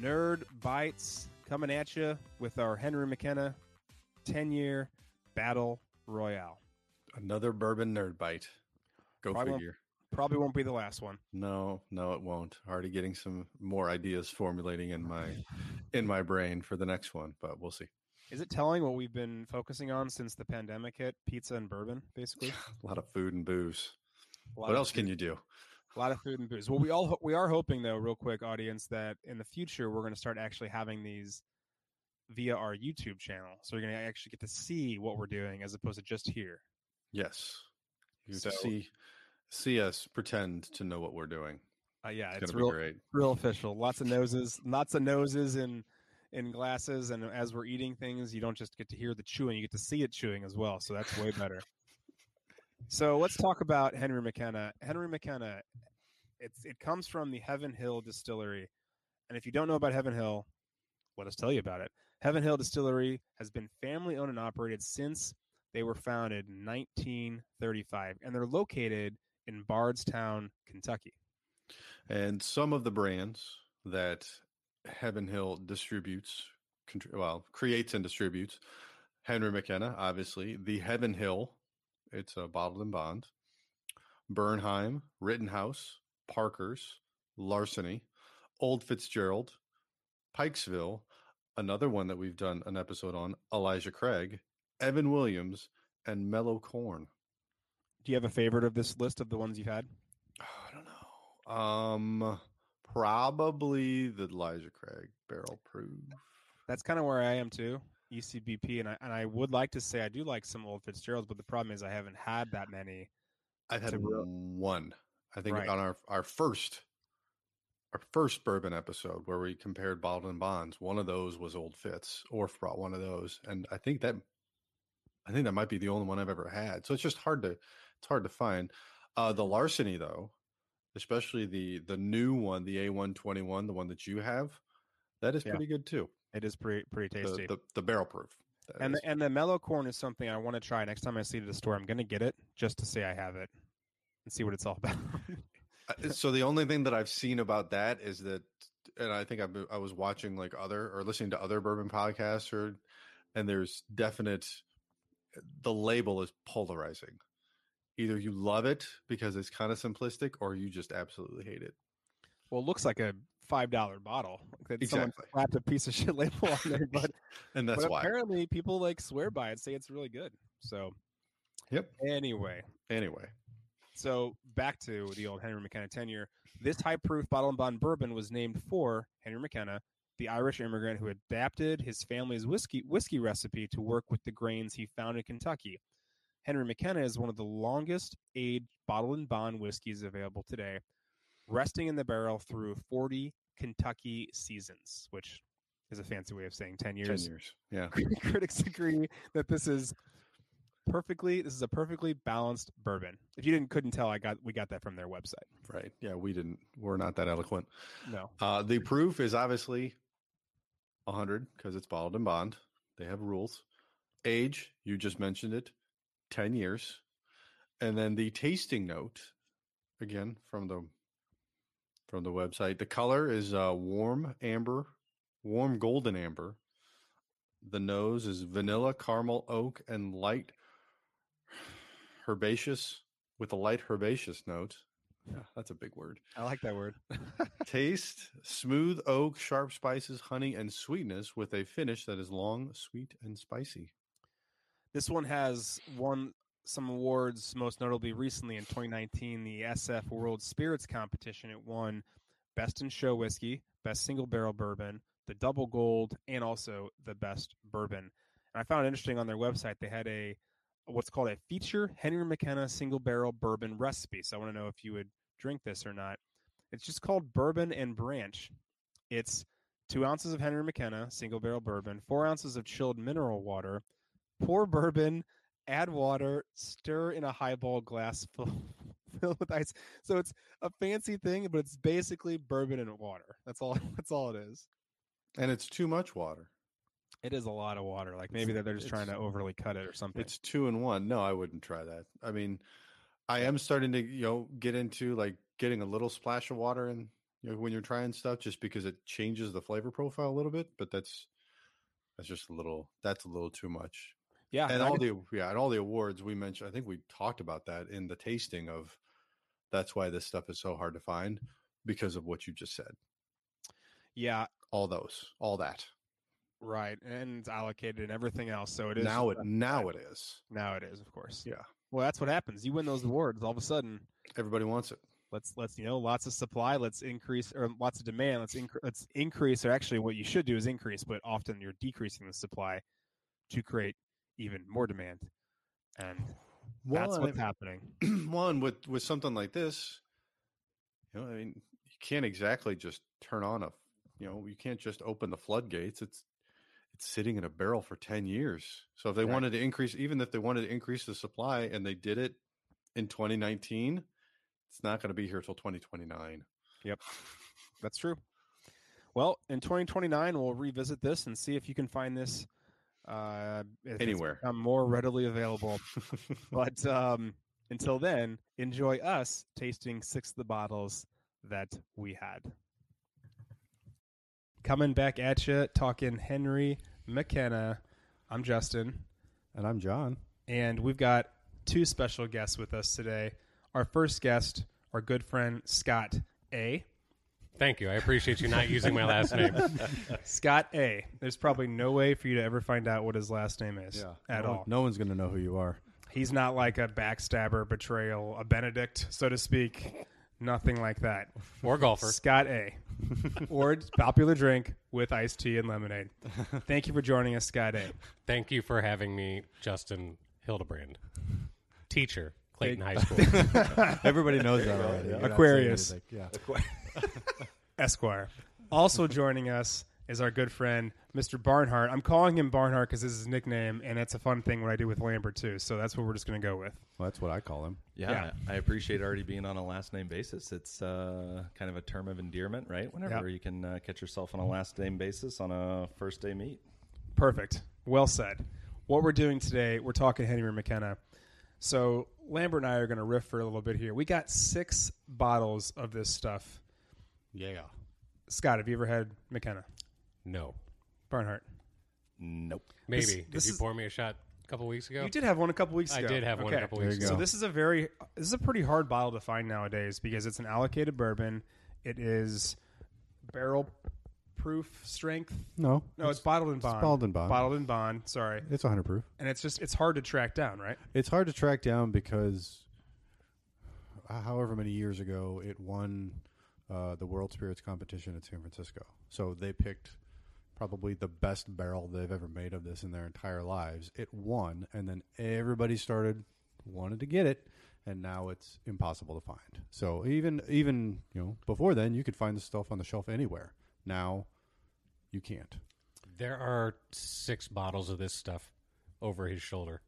Nerd Bites coming at you with our Henry McKenna 10 year battle royale. Another bourbon nerd bite. Go Probably won't- figure. Probably won't be the last one. No, no, it won't. Already getting some more ideas formulating in my in my brain for the next one, but we'll see. Is it telling what we've been focusing on since the pandemic hit? Pizza and bourbon, basically. A lot of food and booze. What else can you do? A lot of food and booze. Well, we all we are hoping though, real quick, audience, that in the future we're going to start actually having these via our YouTube channel. So you're going to actually get to see what we're doing as opposed to just hear. Yes. You So- see see us pretend to know what we're doing. Uh, yeah, It's, it's, real great. real official. Lots of noses, lots of noses in in glasses, and as we're eating things, you don't just get to hear the chewing; you get to see it chewing as well. So that's way better. So let's talk about Henry McKenna. Henry McKenna, it's it comes from the Heaven Hill Distillery, and if you don't know about Heaven Hill, let us tell you about it. Heaven Hill Distillery has been family owned and operated since they were founded in 1935, and they're located in Bardstown, Kentucky. And some of the brands that Heaven Hill distributes, well, creates and distributes, Henry McKenna, obviously, the Heaven Hill, it's a bottled and bond, Bernheim, Rittenhouse, Parker's, Larceny, Old Fitzgerald, Pikesville, another one that we've done an episode on, Elijah Craig, Evan Williams, and Mellow Corn. Do you have a favorite of this list of the ones you've had? Oh, I don't know. Um, probably the Elijah Craig barrel proof. That's kind of where I am too. ECBP, and I and I would like to say I do like some old Fitzgeralds, but the problem is I haven't had that many. I've had real- one. I think Right. on our our first our first bourbon episode where we compared bottled and bonds. One of those was Old Fitz. Orf brought one of those, and I think that I think that might be the only one I've ever had. So it's just hard to it's hard to find. Uh, the larceny though, especially the the new one, the A one twenty one, the one that you have, that is Yeah. pretty good too. It is pretty pretty tasty. the the barrel proof. And is- the, and the mellow corn is something I want to try next time I see it at the store. I'm going to get it just to say I have it and see what it's all about. Uh, so the only thing that I've seen about that is that, and I think I've I was watching like other or listening to other bourbon podcasts, or and there's definite. The label is polarizing. Either you love it because it's kind of simplistic, or you just absolutely hate it. well, it looks like a five dollar bottle. That Someone slapped a piece of shit label on there, but, And that's but why. apparently people like swear by it, say it's really good. So Yep. anyway, Anyway, So back to the old Henry McKenna ten year. This high proof bottle and bond bourbon was named for Henry McKenna, the Irish immigrant who adapted his family's whiskey whiskey recipe to work with the grains he found in Kentucky. Henry McKenna is one of the longest aged bottle and bond whiskeys available today, resting in the barrel through 40 Kentucky seasons, which is a fancy way of saying 10 years. ten years. Yeah. Critics agree that this is perfectly this is a perfectly balanced bourbon. If you didn't couldn't tell, I got we got that from their website. Right. Yeah. We didn't. We're not that eloquent. No. Uh, the proof is obviously 100 because it's bottled and bond. They have rules. Age, you just mentioned it, 10 years. And then the tasting note, again from the from the website. The color is uh, warm amber, warm golden amber. The nose is vanilla, caramel, oak, and light herbaceous with a light herbaceous note. Yeah, that's a big word. I like that word. Taste smooth oak, sharp spices, honey, and sweetness with a finish that is long, sweet, and spicy. This one has won some awards, most notably recently in 2019, the SF World Spirits Competition. It won Best in Show Whiskey, Best Single Barrel Bourbon, the Double Gold, and also the Best Bourbon. And I found interesting on their website, they had a what's called a feature Henry McKenna single barrel bourbon recipe. So I want to know if you would drink this or not. It's just called Bourbon and Branch. It's two ounces of Henry McKenna single barrel bourbon, four ounces of chilled mineral water, pour bourbon, add water, stir in a highball glass full, filled with ice. So it's a fancy thing, but it's basically bourbon and water. That's all. That's all it is. And it's too much water. It is a lot of water. Like maybe they're just trying to overly cut it or something. It's two and one. No, I wouldn't try that. I mean, I am starting to, you know, get into like getting a little splash of water in you know, when you're trying stuff, just because it changes the flavor profile a little bit. But that's that's just a little that's a little too much. Yeah, and all the yeah, and all the awards we mentioned. I think we talked about that in the tasting of. That's why this stuff is so hard to find because of what you just said. yeah, All those, all that. right, and it's allocated and everything else. So it is now it now it is. now it is, of course. Yeah, Well, that's what happens. You win those awards, all of a sudden, everybody wants it. let's let's you know lots of supply let's increase or lots of demand let's increase let's increase or actually what you should do is increase but often you're decreasing the supply to create even more demand and that's Well, what's I- happening. one with with something like this you know i mean you can't exactly just turn on a you know you can't just open the floodgates it's it's sitting in a barrel for 10 years. So if they Right. wanted to increase even if they wanted to increase the supply and they did it in 2019 it's not going to be here till 2029 yep. That's true. Well in 2029 we'll revisit this and see if you can find this uh if it's Anywhere. become more readily available. But um until then enjoy us tasting six of the bottles that we had. Coming back at you talking henry mckenna. I'm justin. And I'm John. and we've got two special guests with us today. Our first guest our good friend scott a Thank you. I appreciate you not using my last name. scott a there's probably no way for you to ever find out what his last name is at no, all No one's going to know who you are. He's not like a backstabber, betrayal, a Benedict, so to speak. Nothing like that. Or golfer. Scott A. or popular drink with iced tea and lemonade. Thank you for joining us, Scott A. Thank you for having me, Justin Hildebrand, teacher, Clayton High School. Everybody knows that already. You're not saying Aquarius. anything. Yeah. Esquire. Also joining us is our good friend, Mr. Barnhart. I'm calling him Barnhart because this is his nickname, and it's a fun thing what I do with Lambert, too. So that's what we're just going to go with. Well, that's what I call him. Yeah, Yeah. I I appreciate already being on a last name basis. It's uh, kind of a term of endearment, right? Whenever Yep. you can uh, catch yourself on a last name basis on a first day meet. Perfect. Well said. What we're doing today, we're talking Henry McKenna. So Lambert and I are going to riff for a little bit here. We got six bottles of this stuff. Yeah. Scott, have you ever had McKenna? No. Barnhart. Nope. Maybe. This- did this you is- pour me a shot a couple weeks ago? You did have one a couple weeks ago. I ago. did have one a couple There weeks you ago. So this is a very this is a pretty hard bottle to find nowadays because it's an allocated bourbon. It is barrel proof strength. No. No, it's, bottled in bond. bottled in bond. Bottled in bond. Sorry, It's 100 proof. and it's just it's hard to track down, right? It's hard to track down because uh, however many years ago it won uh, the World Spirits competition in San Francisco. So they picked probably the best barrel they've ever made of this in their entire lives. It won, and then everybody started wanted to get it, and now it's impossible to find. So even even you know before then you could find the stuff on the shelf anywhere. Now you can't. There are six bottles of this stuff over his shoulder.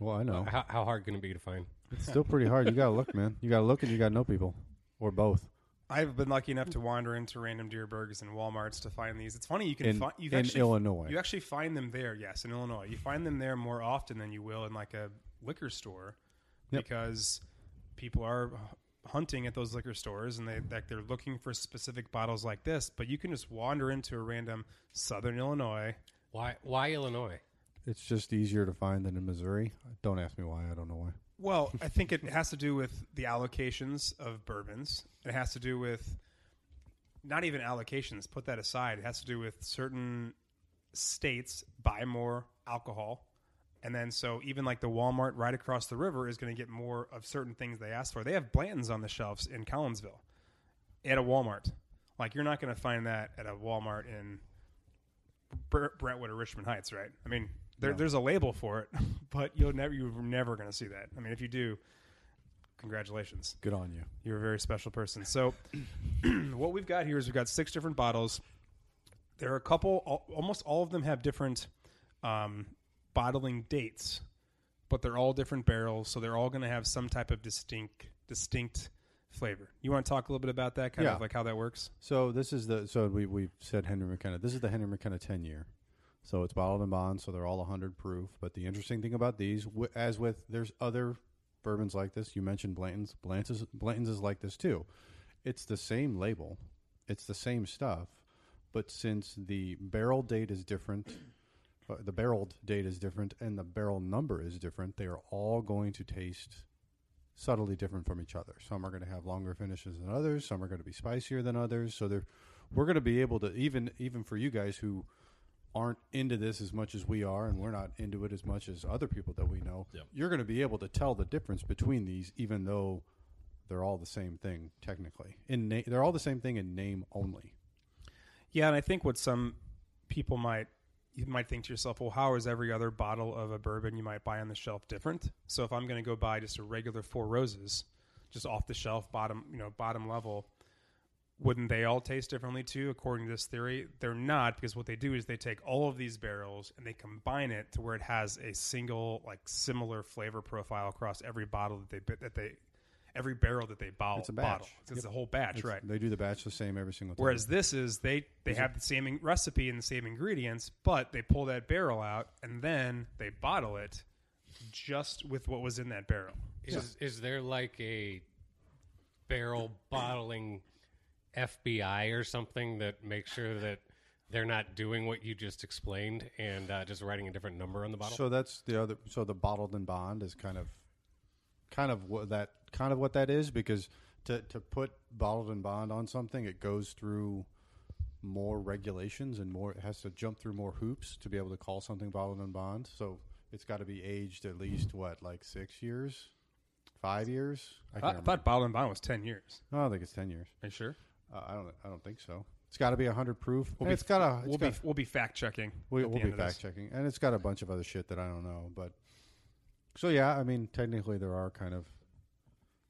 Well, I know How, how hard can it be to find? it's still pretty hard. You gotta look, man. You gotta look, and you gotta know people, or both. I've been lucky enough to wander into random Dierbergs and WalMarts to find these. It's funny you can In, find you in actually Illinois, you actually find them there. Yes, in Illinois, you find them there more often than you will in like a liquor store Yep. because people are hunting at those liquor stores and they like they're looking for specific bottles like this. But you can just wander into a random Southern Illinois. Why? Why Illinois? it's just easier to find than in Missouri. Don't ask me why. I don't know why. Well, I think it has to do with the allocations of bourbons. It has to do with not even allocations. Put that aside. It has to do with certain states buy more alcohol, and then so even like the Walmart right across the river is going to get more of certain things they ask for. They have Blanton's on the shelves in Collinsville at a Walmart. Like you're not going to find that at a Walmart in Brentwood or Richmond Heights, right? I mean, there, No. there's a label for it, but you'll never you're never going to see that. I mean, if you do, congratulations, Good on you. you're a very special person. So, what we've got here is we've got six different bottles. There are a couple, al- almost all of them have different um, bottling dates, but they're all different barrels, so they're all going to have some type of distinct distinct flavor. You want to talk a little bit about that, kind Yeah. of like how that works? So this is the so we we've said Henry McKenna. This is the Henry McKenna ten year. So it's bottled in bond, so they're all 100 proof. But the interesting thing about these, as with there's other bourbons like this. You mentioned Blanton's. Blanton's Blanton's is like this too. It's the same label. it's the same stuff, but since the barrel date is different, uh, the barreled date is different, and the barrel number is different, they are all going to taste subtly different from each other. Some are going to have longer finishes than others. Some are going to be spicier than others. So they're, we're going to be able to even even for you guys who aren't into this as much as we are, and we're not into it as much as other people that we know. Yep. You're going to be able to tell the difference between these, even though they're all the same thing technically. In na- they're all the same thing in name only. Yeah, and I think what some people might you might think to yourself, well, how is every other bottle of a bourbon you might buy on the shelf different? So if I'm going to go buy just a regular Four Roses, just off the shelf, bottom you know bottom level, wouldn't they all taste differently too? According to this theory, they're not because what they do is they take all of these barrels and they combine it to where it has a single like similar flavor profile across every bottle that they that they every barrel that they bottle. It's a batch. Bottle. It's a whole batch, It's- right? They do the batch the same every single time. Whereas this is they they have the same recipe and the same ingredients, but they pull that barrel out and then they bottle it just with what was in that barrel. Is is there like a barrel bottling FBI or something that makes sure that they're not doing what you just explained and uh, just writing a different number on the bottle? So that's the other. So the bottled and bond is kind of, kind of what that kind of what that is because to to put bottled and bond on something, it goes through more regulations and more. It has to jump through more hoops to be able to call something bottled and bond. So it's got to be aged at least what like six years, five years. I, can't I thought bottled and bond was ten years. I don't think it's ten years. Are you sure? Uh, I don't. I don't think so. It's got to be a hundred proof. We'll And be- it's got a. It's We'll got, be we'll be fact checking. We, we'll be end of this. fact checking, and it's got a bunch of other shit that I don't know. But so yeah, I mean, technically there are kind of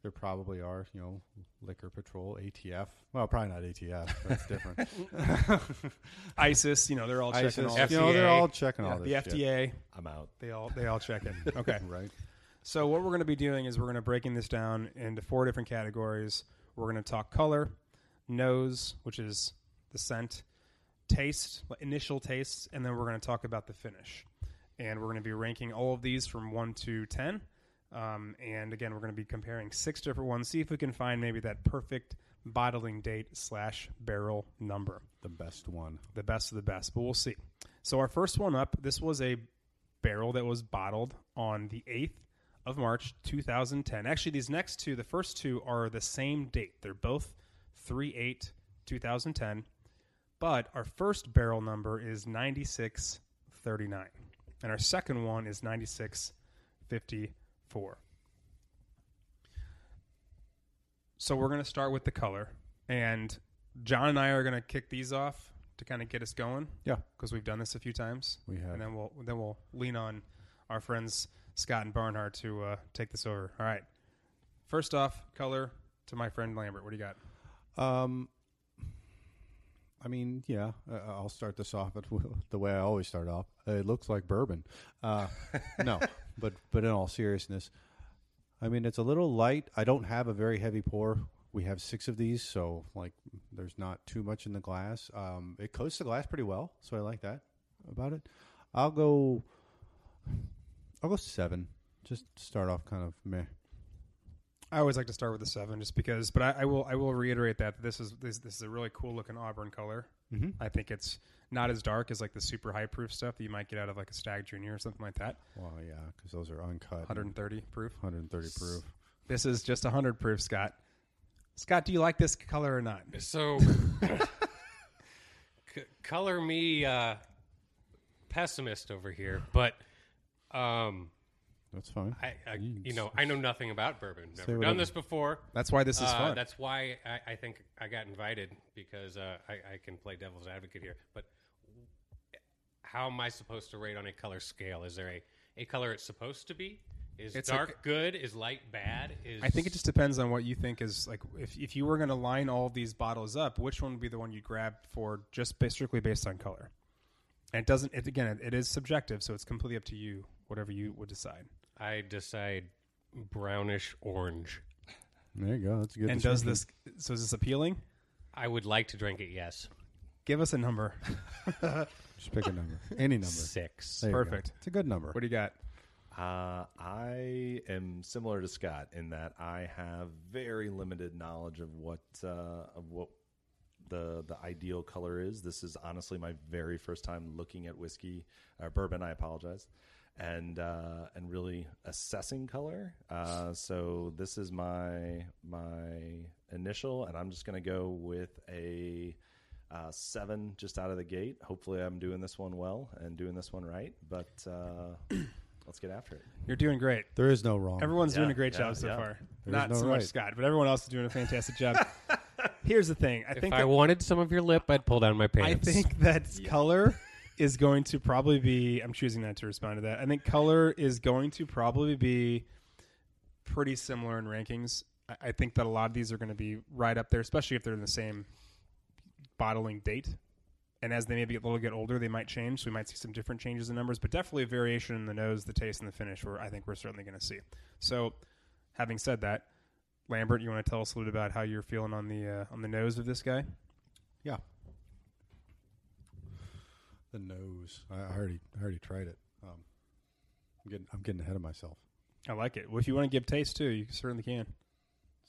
there probably are you know liquor patrol ATF. Well, probably not ATF. That's different. ISIS, you know, they're all checking ISIS, all. you know, they're all checking Yeah, all the this shit. FDA, I'm out. they all they all check it. Okay. right? So what we're going to be doing is we're going to breaking this down into four different categories. We're going to talk color, nose, which is the scent, taste, initial tastes, and then we're going to talk about the finish. And we're going to be ranking all of these from one to ten. Um, and again, we're going to be comparing six different ones. See if we can find maybe that perfect bottling date slash barrel number The best one. the best of the best, but we'll see. So our first one up, this was a barrel that was bottled on the 8th of March 2010. Actually, these next two, the first two are the same date. They're both 3/8 2010, but our first barrel number is 9639 and our second one is 9654. So we're going to start with the color and John and I are going to kick these off to kind of get us going Yeah, because we've done this a few times, we have. and then we'll then we'll lean on our friends Scott and Barnhart to uh, take this over. All right. First off, color to my friend Lambert. What do you got? Um, I mean, yeah, I'll start this off the way I always start off. It looks like bourbon. Uh, no, but but in all seriousness, I mean, it's a little light. I don't have a very heavy pour. We have six of these, so like, there's not too much in the glass. Um, it coats the glass pretty well, so I like that about it. I'll go. I'll go seven. Just start off kind of meh. I always like to start with the seven, just because. But I, I will I will reiterate that this is this, this is a really cool looking auburn color. Mm-hmm. I think it's not as dark as like the super high proof stuff that you might get out of like a Stagg Junior or something like that. Well, yeah, because those are uncut. 130 proof. 130 proof. This is just 100 proof, Scott. Scott, do you like this color or not? So, c- color me uh, pessimist over here, but um, That's fine. I, I You you know I know nothing about bourbon. Say Never whatever. done this before. That's why this is Uh, fun. That's why I, I think I got invited because uh, I, I can play devil's advocate here. But how am I supposed to rate on a color scale? Is there a, a color it's supposed to be? Is It's dark like- good? Is light bad? Is I think it just depends on what you think is like. If if you were going to line all of these bottles up, which one would be the one you grab for just ba- strictly based on color? And it doesn't. It again, it, it is subjective, so it's completely up to you. Whatever you would decide. I decide brownish orange. There you go. That's a good. and does this? So is this appealing? I would like to drink it. Yes, Give us a number. Just pick a number. Any number. six. There you go. Perfect. It's a good number. What do you got? Uh, I am similar to Scott in that I have very limited knowledge of what uh, of what the the ideal color is. This is honestly my very first time looking at whiskey, uh, bourbon. I apologize, and uh, and really assessing color. Uh, so this is my my initial, and I'm just going to go with a uh, seven just out of the gate. Hopefully, I'm doing this one well and doing this one right. But uh, let's get after it. You're doing great. There is no wrong. Everyone's doing a great yeah, job so yeah. far. There's Not no so right. much Scott, but everyone else is doing a fantastic job. Here's the thing. I If think I that, wanted some of your lip, I'd pull down my pants. I pants. think that color is going to probably be. I'm choosing not to respond to that. I think color is going to probably be pretty similar in rankings. I, I think that a lot of these are going to be right up there, especially if they're in the same bottling date. And as they maybe get a little get older, they might change. So we might see some different changes in numbers, but definitely a variation in the nose, the taste, and the finish. Where I think we're certainly going to see. So, having said that, Lambert, you want to tell us a little bit about how you're feeling on the uh, on the nose of this guy? Yeah. The nose. I I already I already tried it. Um, I'm getting I'm getting ahead of myself. I like it. Well, if you want to give taste too, you certainly can.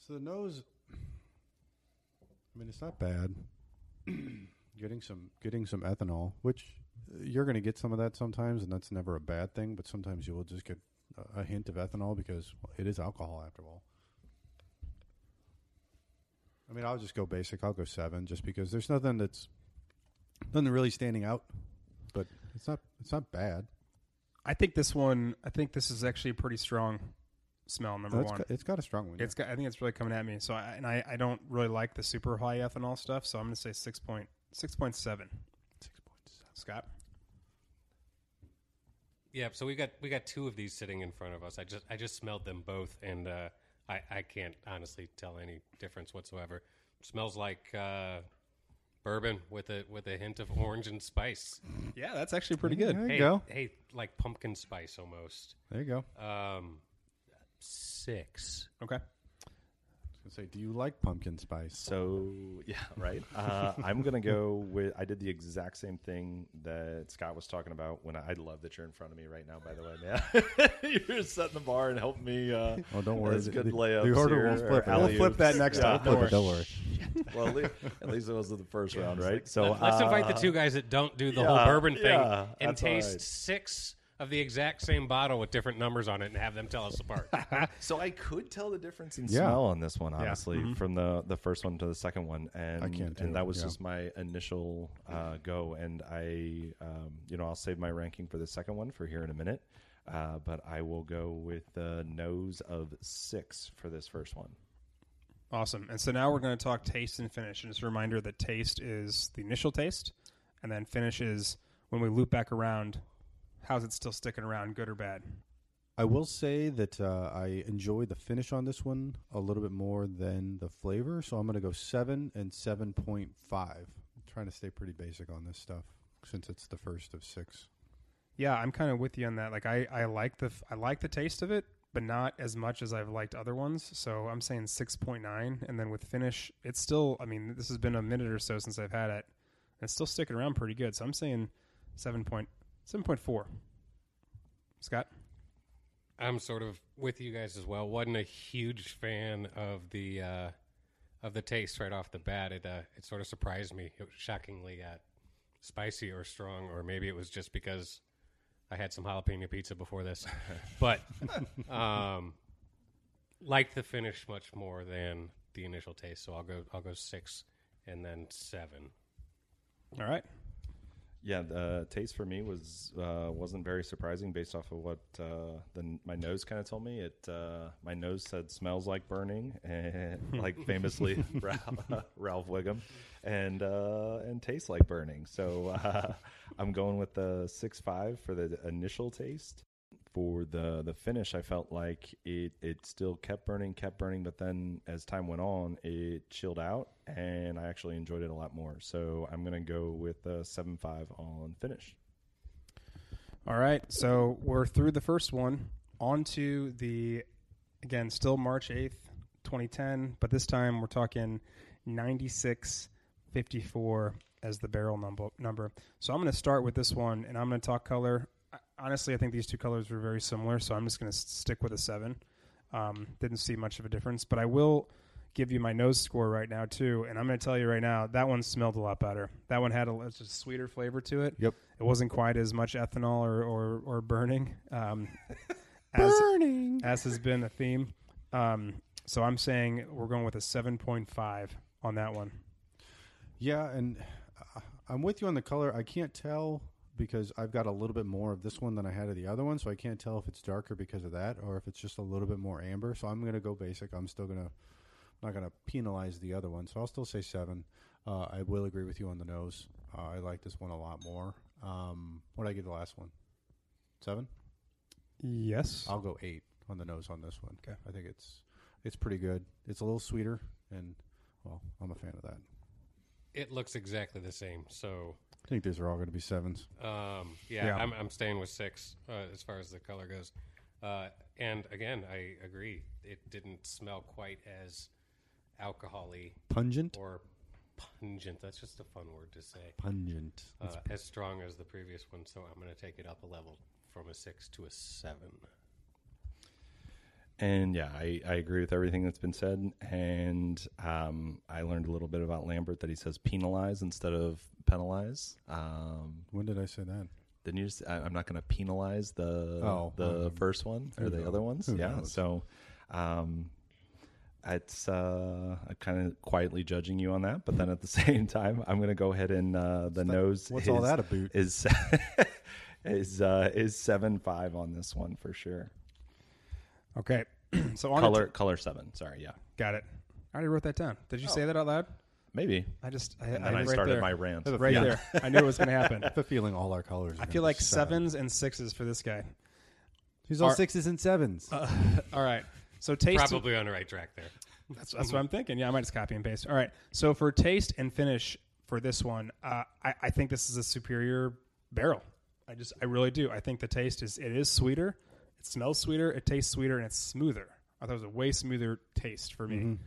So the nose. I mean, it's not bad. getting some getting some ethanol, which uh, you're going to get some of that sometimes, and that's never a bad thing. But sometimes you will just get a, a hint of ethanol because well, it is alcohol after all. I mean, I'll just go basic. I'll go seven, just because there's nothing that's nothing really standing out. But it's not it's not bad. I think this one. I think this is actually a pretty strong smell. Number No, it's one, got, it's got a strong one. yeah. it's got. I think it's really coming at me. So, I, and I, I don't really like the super high ethanol stuff. So I'm going to say six point six point seven. six points. Scott, Yeah, so we got we got two of these sitting in front of us. I just I just smelled them both, and uh, I I can't honestly tell any difference whatsoever. smells like uh, bourbon with a with a hint of orange and spice. yeah, that's actually pretty good. There you hey, go. hey, like pumpkin spice almost. There you go. Um, six. Okay, I was gonna say, do you like pumpkin spice? So yeah, right. Uh, I'm gonna go with. I did the exact same thing that Scott was talking about. When I, I love that you're in front of me right now. By the way, man, you're setting the bar and helping me. Uh, Oh, don't worry. That's The- good the- layups. the order here, will or flip it. we'll flip that next Yeah. time. Don't worry. Don't worry. well, at least, at least it was the first round, right? So Let, us invite the uh, two guys that don't do the yeah, whole bourbon thing yeah, and taste right. six of the exact same bottle with different numbers on it and have them tell us apart. So I could tell the difference in Yeah. smell on this one, Yeah. honestly, Mhm. from the the first one to the second one, and I can too, and that was yeah. just my initial uh, go. And I, um, you know, I'll save my ranking for the second one for here in a minute, uh, but I will go with the nose of six for this first one. awesome. And so now we're going to talk taste and finish. And just a reminder that taste is the initial taste, and then finish is when we loop back around. How's it still sticking around, good or bad? I will say that uh, I enjoy the finish on this one a little bit more than the flavor, so I'm going to go seven and seven point five. Trying to stay pretty basic on this stuff since it's the first of six. Yeah, I'm kind of with you on that. Like I, I like the I like the taste of it, but not as much as I've liked other ones. So I'm saying 6.9 and then with finish, it's still I mean, this has been a minute or so since I've had it. And it's still sticking around pretty good. So I'm saying 7 point, 7.4. Scott? I'm sort of with you guys as well. wasn't a huge fan of the uh, of the taste right off the bat. It uh, it sort of surprised me. It was shockingly uh, spicy or strong, or maybe it was just because I had some jalapeno pizza before this. but um, liked the finish much more than the initial taste. So I'll go I'll go six and then seven. All right. Yeah, the taste for me was uh, wasn't very surprising based off of what uh, the, my nose kind of told me. It uh, my nose said smells like burning, and like famously Ralph, Ralph Wiggum, and uh, and tastes like burning. So uh, I'm going with the six five for the initial taste. For the the finish, I felt like it it still kept burning, kept burning, but then as time went on, it chilled out, and I actually enjoyed it a lot more. So I'm gonna go with a seven five on finish. All right. So we're through the first one. On to the, again, still March 8th, 2010, but this time we're talking 9654 as the barrel number. number. So I'm going to start with this one and I'm going to talk color. Honestly, I think these two colors were very similar, so I'm just going to stick with a 7. Um, didn't see much of a difference, but I will give you my nose score right now too, and I'm going to tell you right now that one smelled a lot better. That one had a, a sweeter flavor to it. Yep. It wasn't quite as much ethanol or or, or burning. Um, as, Burning. as has been a theme. Um, so I'm saying we're going with a 7.5 on that one. Yeah, and uh, I'm with you on the color. I can't tell because I've got a little bit more of this one than I had of the other one, so I can't tell if it's darker because of that or if it's just a little bit more amber. So I'm going to go basic. I'm still going to not going to penalize the other one, so I'll still say seven. Uh, I will agree with you on the nose. Uh, I like this one a lot more. Um, what did I give the last one? Seven. Yes. I'll go eight on the nose on this one. Okay. I think it's it's pretty good. It's a little sweeter, and well, I'm a fan of that. It looks exactly the same. So, I think these are all going to be sevens. um, yeah, Yeah. I'm, I'm staying with six uh, as far as the color goes. Uh, and again, I agree. It didn't smell quite as alcoholy Pungent. or pungent. That's just a fun word to say. Pungent. Uh, as strong as the previous one. So I'm going to take it up a level from a six to a seven. And yeah, I, I agree with everything that's been said. And um, I learned a little bit about Lambert that he says penalize instead of penalize. Um, when did I say that? you just, I, I'm not going to penalize the Oh, the um, first one or the knows? other ones. Who yeah. knows? So um, it's uh, kind of quietly judging you on that. But then at the same time, I'm going to go ahead and uh, the nose. What's all that about? Is is uh, is seven five on this one for sure. Okay. so on Color color seven. Sorry, yeah, got it. I already wrote that down. Did you say that out loud? maybe. I just I, And then I, right started there. my rant. right Yeah. there. I knew it was going to happen. I have a feeling all our colors. are I gonna feel be like seven. sevens and sixes for this guy. He's all are- sixes and sevens. All right. So taste. Probably on the right track there. That's, that's what I'm thinking. Yeah, I might just copy and paste. All right. So for taste and finish for this one, uh, I, I think this is a superior barrel. I just, I really do. I think the taste is, it is sweeter. It smells sweeter. It tastes sweeter, and it's smoother. I thought it was a way smoother taste for me.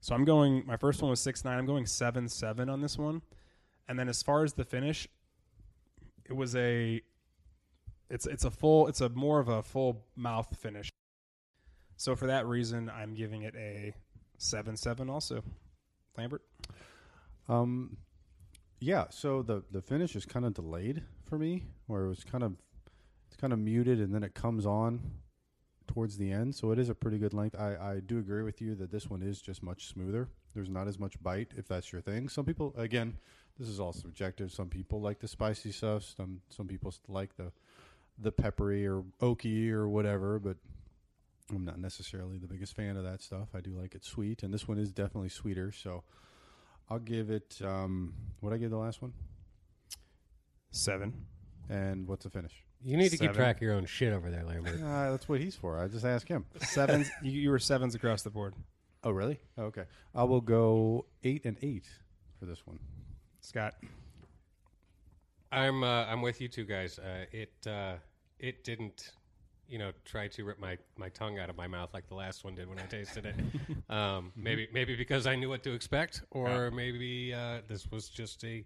So I'm going. My first one was six nine. I'm going seven seven on this one. And then as far as the finish, it was a. It's it's a full. It's a more of a full mouth finish. So for that reason, I'm giving it a seven seven. Also, Lambert. Um, yeah. So the the finish is kind of delayed for me, where it was kind of kind of muted, and then it comes on towards the end. So it is a pretty good length. I I do agree with you that this one is just much smoother. There's not as much bite, if that's your thing. Some people, again, this is all subjective. Some people like the spicy stuff. Some some people like the the peppery or oaky or whatever, but I'm not necessarily the biggest fan of that stuff. I do like it sweet, and this one is definitely sweeter. So I'll give it. Um, what I give the last one, Seven. and what's the finish? You need to keep Seven. track of your own shit over there, Lambert. Uh, that's what he's for. I just ask him. Sevens. you, you were sevens across the board. Oh, really? Okay. I will go eight and eight for this one. Scott. I'm uh, I'm with you two guys. Uh, it uh, it didn't, you know, try to rip my, my tongue out of my mouth like the last one did when I tasted it. um, maybe maybe because I knew what to expect, or maybe uh, this was just a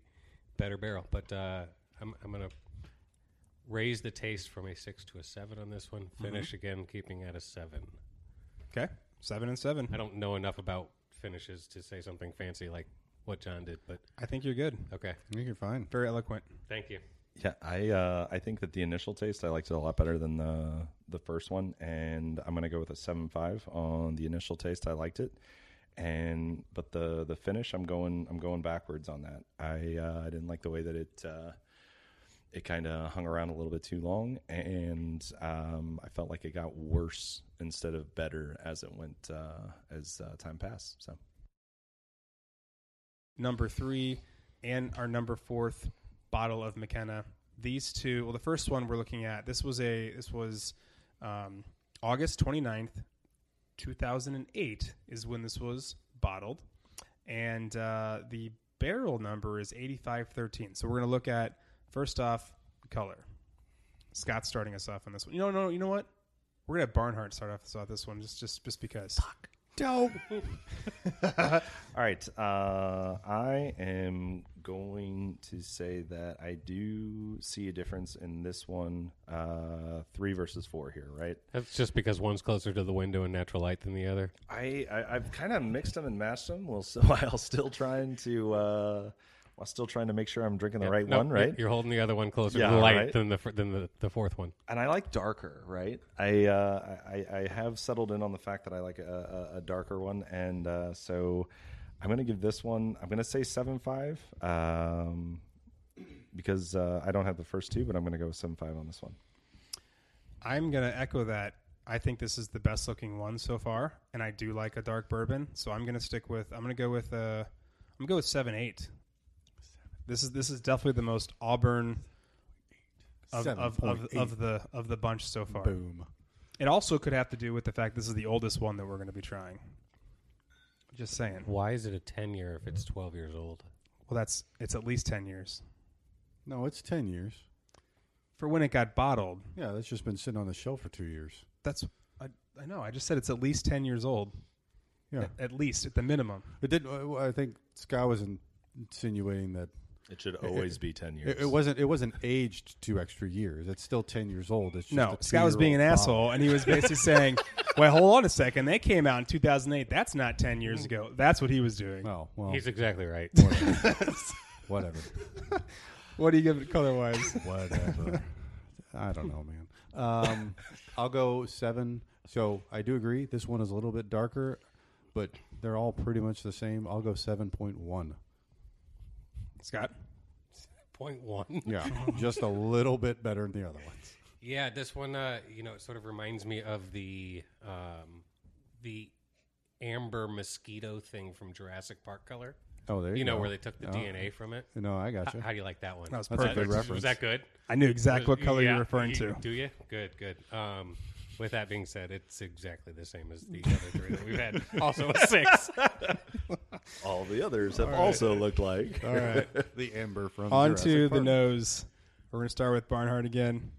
better barrel. But uh, I'm I'm gonna raise the taste from a six to a seven on this one. Finish again, keeping at a seven. Okay. Seven and seven. I don't know enough about finishes to say something fancy like what John did, but I think you're good. okay. I think you're fine. Very eloquent. Thank you. Yeah, I uh, I think that the initial taste I liked it a lot better than the the first one, and I'm gonna go with a seven five on the initial taste. I liked it, and but the the finish I'm going I'm going backwards on that. I uh, I didn't like the way that it uh, it kind of hung around a little bit too long, and um, I felt like it got worse instead of better as it went uh, as uh, time passed. So Number three and our number fourth bottle of McKenna. These two. Well, the first one we're looking at. This was a. This was um, August 29th, 2008 is when this was bottled, and uh, the barrel number is 8513. So we're going to look at first off color. Scott's starting us off on this one. You know, no, you know what? We're gonna have Barnhart start off us off this one just just just because. Fuck. Dope. All right. Uh, I am going to say that I do see a difference in this one, uh, three versus four here, right? That's just because one's closer to the window in natural light than the other. I, I I've kind of mixed them and matched them. Well, so while still trying to uh, while still trying to make sure I'm drinking the Yeah, right no, one, you're- right? You're holding the other one closer Yeah, to the light right. than the than the, the fourth one. and I like darker, right? I, uh, I I have settled in on the fact that I like a, a, a darker one, and uh, so I'm going to give this one. I'm going to say seven five, um, because uh, I don't have the first two, but I'm going to go with seven five on this one. I'm gonna echo that. I think this is the best looking one so far, and I do like a dark bourbon. So I'm gonna stick with. I'm gonna go with. Uh, I'm gonna go with seven eight. This is this is definitely the most Auburn of of, of, of the of the bunch so far. Boom. It also could have to do with the fact this is the oldest one that we're going to be trying. Just saying. Why is it a ten year if it's twelve years old? Well, that's it's at least ten years No, it's ten years. for when it got bottled. Yeah, that's just been sitting on the shelf for two years. That's I, I know. I just said it's at least ten years old. Yeah, At, at least at the minimum. it did. uh, I think Scott was insinuating that It should always be ten years. it, it wasn't. It wasn't aged two extra years. It's still ten years old. It's just No, Scott was being an two-year-old asshole, and he was basically saying, "Wait, hold on a second. They came out in 2008. That's not 10 years ago. That's what he was doing." bottle. Well, well, He's exactly right. whatever. What do you give it color wise? whatever. I don't know, man. Um, I'll go seven. So I do agree. This one is a little bit darker, but they're all pretty much the same. I'll go seven point one. Scott, Point one. Yeah, just a little bit better than the other ones. Yeah, this one, uh, you know, it sort of reminds me of the um, the amber mosquito thing from Jurassic Park color. Oh, there you, go. You know go. where they took the Oh. DNA from it. No, I got H- you. How do you like that one? That was That's a perfect. good reference. Was that good? I knew exactly what color Yeah, you're referring you- to. Do you? Good, good. Um, with that being said, it's exactly the same as the other three that we've had. Also a six. All the others have also looked like. All right, the amber from On Jurassic to the nose. We're going to start with Barnhart again.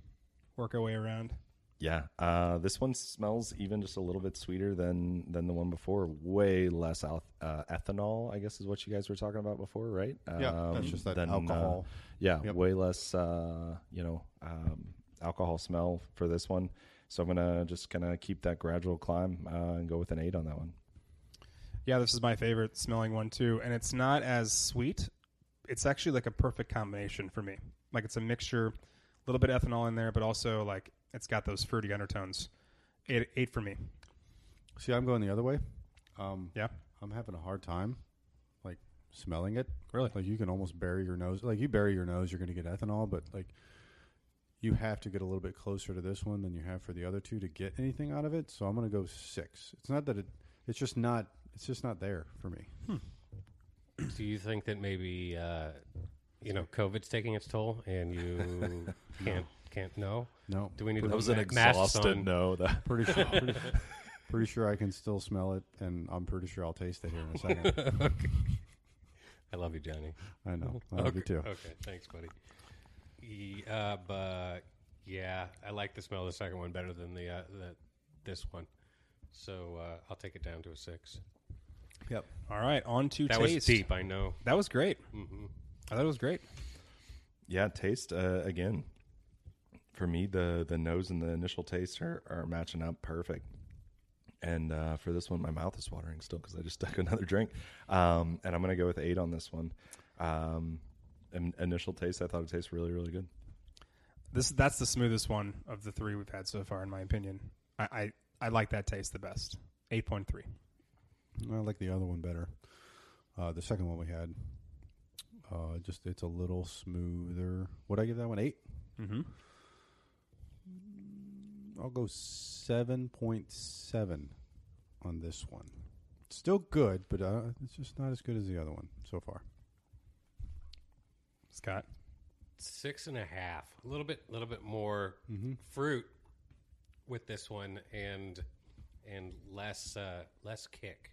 Work our way around. Yeah, uh, this one smells even just a little bit sweeter than than the one before. Way less al- uh, ethanol, I guess, is what you guys were talking about before, right? Yeah, that's just that than, uh, alcohol. yeah, Yep. way less, uh, you know, um, alcohol smell for this one. So I'm gonna just kind of keep that gradual climb uh, and go with an eight on that one. Yeah, this is my favorite smelling one too, and it's not as sweet. It's actually like a perfect combination for me. Like it's a mixture, a little bit of ethanol in there, but also like it's got those fruity undertones. Eight, eight for me. See, I'm going the other way. Um, Yeah, I'm having a hard time, like smelling it. Really? Like you can almost bury your nose. Like you bury your nose, you're going to get ethanol, but like you have to get a little bit closer to this one than you have for the other two to get anything out of it. So I'm going to go six. It's not that it. It's just not. It's just not there for me. Do you think that maybe uh, you know COVID's taking its toll and you can't can't know? No, Do we need to That was put an ma- masks exhausted no. That pretty sure. pretty, pretty sure I can still smell it, and I'm pretty sure I'll taste it here in a second. okay. I love you, Johnny. I know. I love okay. you too. Okay, thanks, buddy. Ye- Uh, but yeah, I like the smell of the second one better than the uh, the this one. So uh, I'll take it down to a six. Yep. All right, on to That taste. was deep, I know. That was great. hmm I thought it was great. yeah, taste uh, again. For me, the the nose and the initial taste are, are matching up perfect. And uh, for this one, my mouth is watering still because I just took another drink. Um, and I'm going to go with eight on this one. Um, in- initial taste, I thought it tastes really, really good. This that's the smoothest one of the three we've had so far, in my opinion. I I, I like that taste the best. Eight point three. I like the other one better. Uh, the second one we had, uh, just it's a little smoother. Would I give that one eight? Mm-hmm. I'll go seven point seven on this one. Still good, but uh, it's just not as good as the other one so far. Scott. Six and a half. A little bit, a little bit more Mm-hmm. fruit with this one, and and less uh, less kick.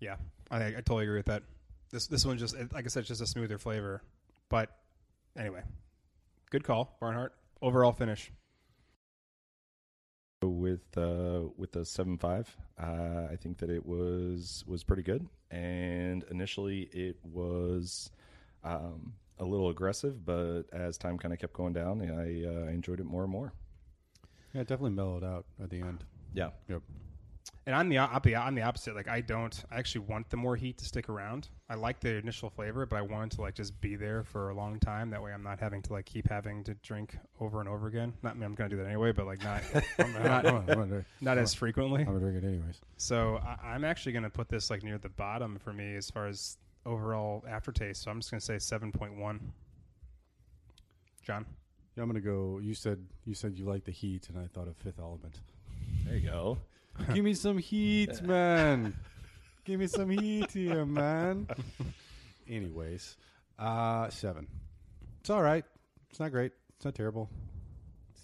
Yeah, I, I totally agree with that. This this one just like I said, it's just a smoother flavor. But anyway, good call, Barnhart. Overall finish. with uh, with the seven five. Uh, I think that it was was pretty good, and initially it was Um, a little aggressive, but as time kind of kept going down, I uh, enjoyed it more and more. Yeah, it definitely mellowed out at the end. Yeah, Yep. And I'm the I'll be I'm the opposite. Like I don't. I actually want the more heat to stick around. I like the initial flavor, but I want to like just be there for a long time. That way, I'm not having to like keep having to drink over and over again. Not I mean, I'm going to do that anyway, but like not I'm, not, I'm, gonna- I'm, gonna- not as frequently. I'm gonna drink it anyways. So I, I'm actually going to put this like near the bottom for me as far as overall aftertaste. So I'm just going to say 7.1. John, Yeah, I'm gonna go. You said you said you like the heat, and I thought of Fifth Element. There you go. Give me some heat, man. Give me some heat here, man. Anyways, uh, seven. It's all right. It's not great. It's not terrible.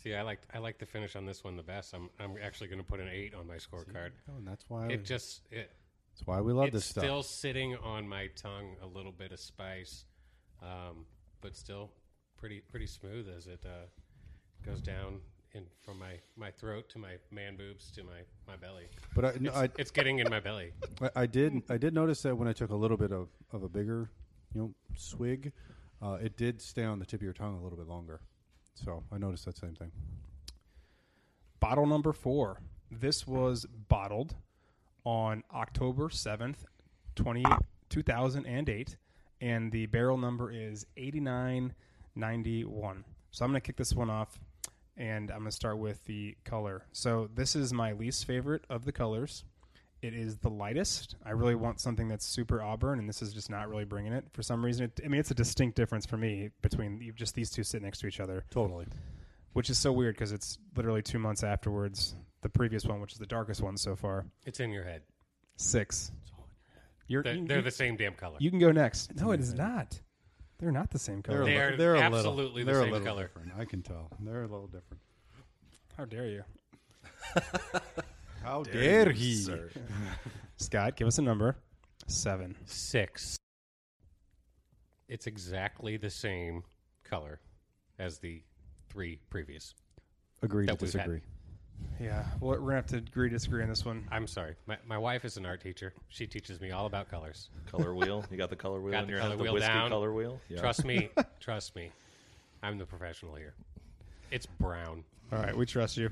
See, I like I like the finish on this one the best. I'm I'm actually going to put an eight on my scorecard. Oh, and that's why. It just it that's why we love it's this stuff. still sitting on my tongue a little bit of spice, um, but still pretty pretty smooth as it uh, goes down in from my, my throat to my man boobs to my, my belly. but I, no, It's, I, it's getting in my belly. I, I did. I did notice that when I took a little bit of, of a bigger, you know, swig, uh, it did stay on the tip of your tongue a little bit longer. So I noticed that same thing. bottle number four. This was bottled on October 7th, 20, 2008, and the barrel number is 8991. So I'm going to kick this one off, and I'm going to start with the color. So this is my least favorite of the colors. It is the lightest. I really want something that's super auburn, and this is just not really bringing it for some reason. It, I mean, it's a distinct difference for me between you- just these two sitting next to each other Totally. which is so weird because it's literally two months afterwards. The previous one, which is the darkest one so far, It's in your head. six. You're, They're, you, they're you- the same damn color. you can go next. No, it is not. They're not the same color. They're, They a, are they're a little, absolutely the they're same a little color. different. I can tell. They're a little different. How dare you, How dare you, he? sir. Scott? Give us a number. Seven. Six. It's exactly the same color as the three previous. Agree to That we've had. disagree. Yeah. Well, we're gonna have to agree to disagree on this one. I'm sorry. My, my wife is an art teacher. She teaches me all about colors. Color wheel. You got the color wheel Got in the your color head. The wheel whiskey down. color wheel. Yeah. Trust me. trust me. I'm the professional here. It's brown. All right, we trust you.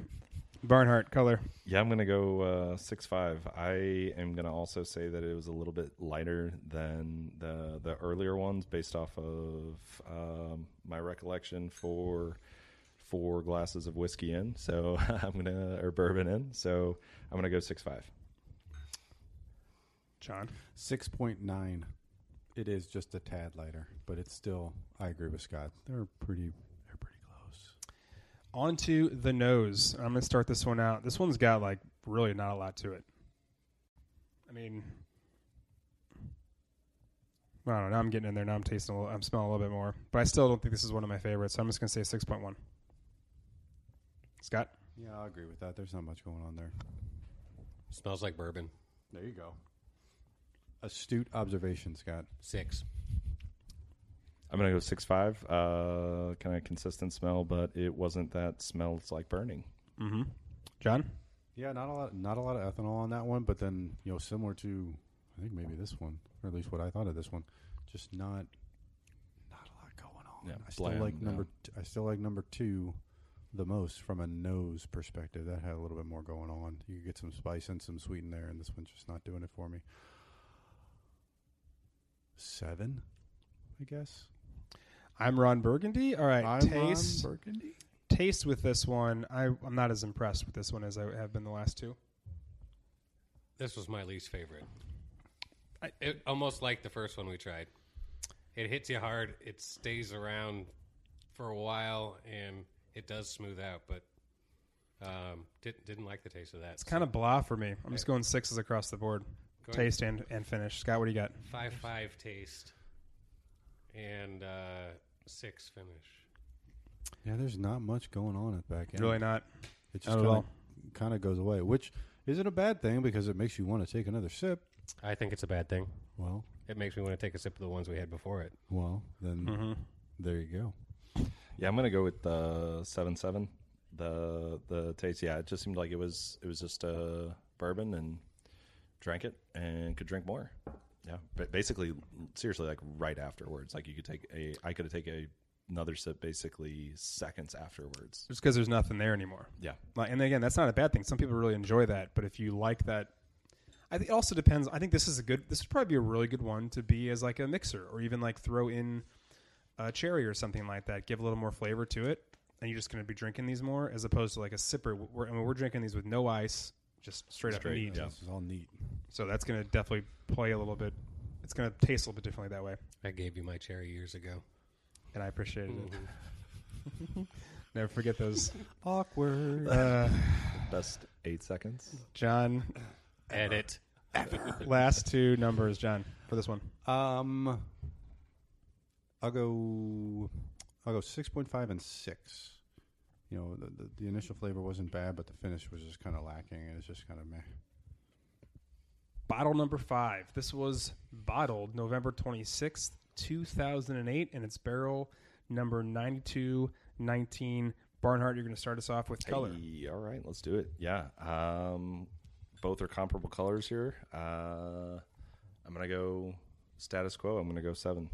Barnhart color. Yeah, I'm gonna go uh, six five. I am gonna also say that it was a little bit lighter than the the earlier ones, based off of um, my recollection for four glasses of whiskey in. So I'm gonna or bourbon in. So I'm gonna go six five. John. Six point nine. It is just a tad lighter, but it's still. I agree with Scott. They're pretty. They're pretty close. On to the nose. I'm gonna start this one out. This one's got like really not a lot to it. I mean, I don't know. Now I'm getting in there. Now I'm tasting. A little, I'm smelling a little bit more, but I still don't think this is one of my favorites. So I'm just gonna say six point one. Scott. Yeah, I agree with that. There's not much going on there. Smells like bourbon. There you go. Astute observation, Scott. Six. I'm gonna go six five. Uh, kind of consistent smell, but it wasn't that smells like burning. Mm-hmm. John. Yeah, not a lot. Not a lot of ethanol on that one, but then you know, similar to, I think maybe this one, or at least what I thought of this one, just not, not a lot going on. Yeah, I still bland, like yeah. number. T- I still like number two, the most from a nose perspective. That had a little bit more going on. You could get some spice and some sweet in there, and this one's just not doing it for me. Seven, I guess. I'm Ron Burgundy. All right. I'm taste. Ron Burgundy. taste with this one. I, I'm not as impressed with this one as I have been the last two. This was my least favorite. I- it, almost like the first one we tried. It hits you hard. It stays around for a while, and it does smooth out. But um, did, didn't like the taste of that. It's kind of blah for me. I'm just going sixes across the board. Go ahead. Taste and, and finish. Scott, what do you got? five five taste and uh, six finish. Yeah, there's not much going on at back end. Really not. It just Not kind all. of kind of goes away, which isn't a bad thing because it makes you want to take another sip. I think it's a bad thing. Well, It makes me want to take a sip of the ones we had before it. well, then Mm-hmm. there you go. Yeah, I'm gonna go with the seven seven. The the taste, yeah, it just seemed like it was it was just a bourbon and drank it and could drink more. Yeah, but basically, seriously, like right afterwards, like you could take a, I could have taken a, another sip basically seconds afterwards. Just because there's nothing there anymore. Yeah, Like, and again, that's not a bad thing. Some people really enjoy that, but if you like that, I think it also depends. I think this is a good. This would probably be a really good one to be as like a mixer, or even like throw in a cherry or something like that. Give a little more flavor to it, and you're just going to be drinking these more as opposed to like a sipper. We're, I mean, we're drinking these with no ice, just straight, up neat. yeah. This is all neat. So that's going to definitely play a little bit. It's going to taste a little bit differently that way, I gave you my cherry years ago. and I appreciated it. Never forget those. Awkward. Uh, best eight seconds. John, Edit. last two numbers, John, for this one. Um, I'll go. I'll go six point five and six. You know, the, the the initial flavor wasn't bad, but the finish was just kind of lacking, and it's just kind of meh. Bottle number five. This was bottled November 26th, 2008, and it's barrel number 9219. Barnhart, you're going to start us off with color. Hey, all right, let's do it. Yeah, um, both are comparable colors here. Uh, I'm gonna go status quo. I'm gonna go seven.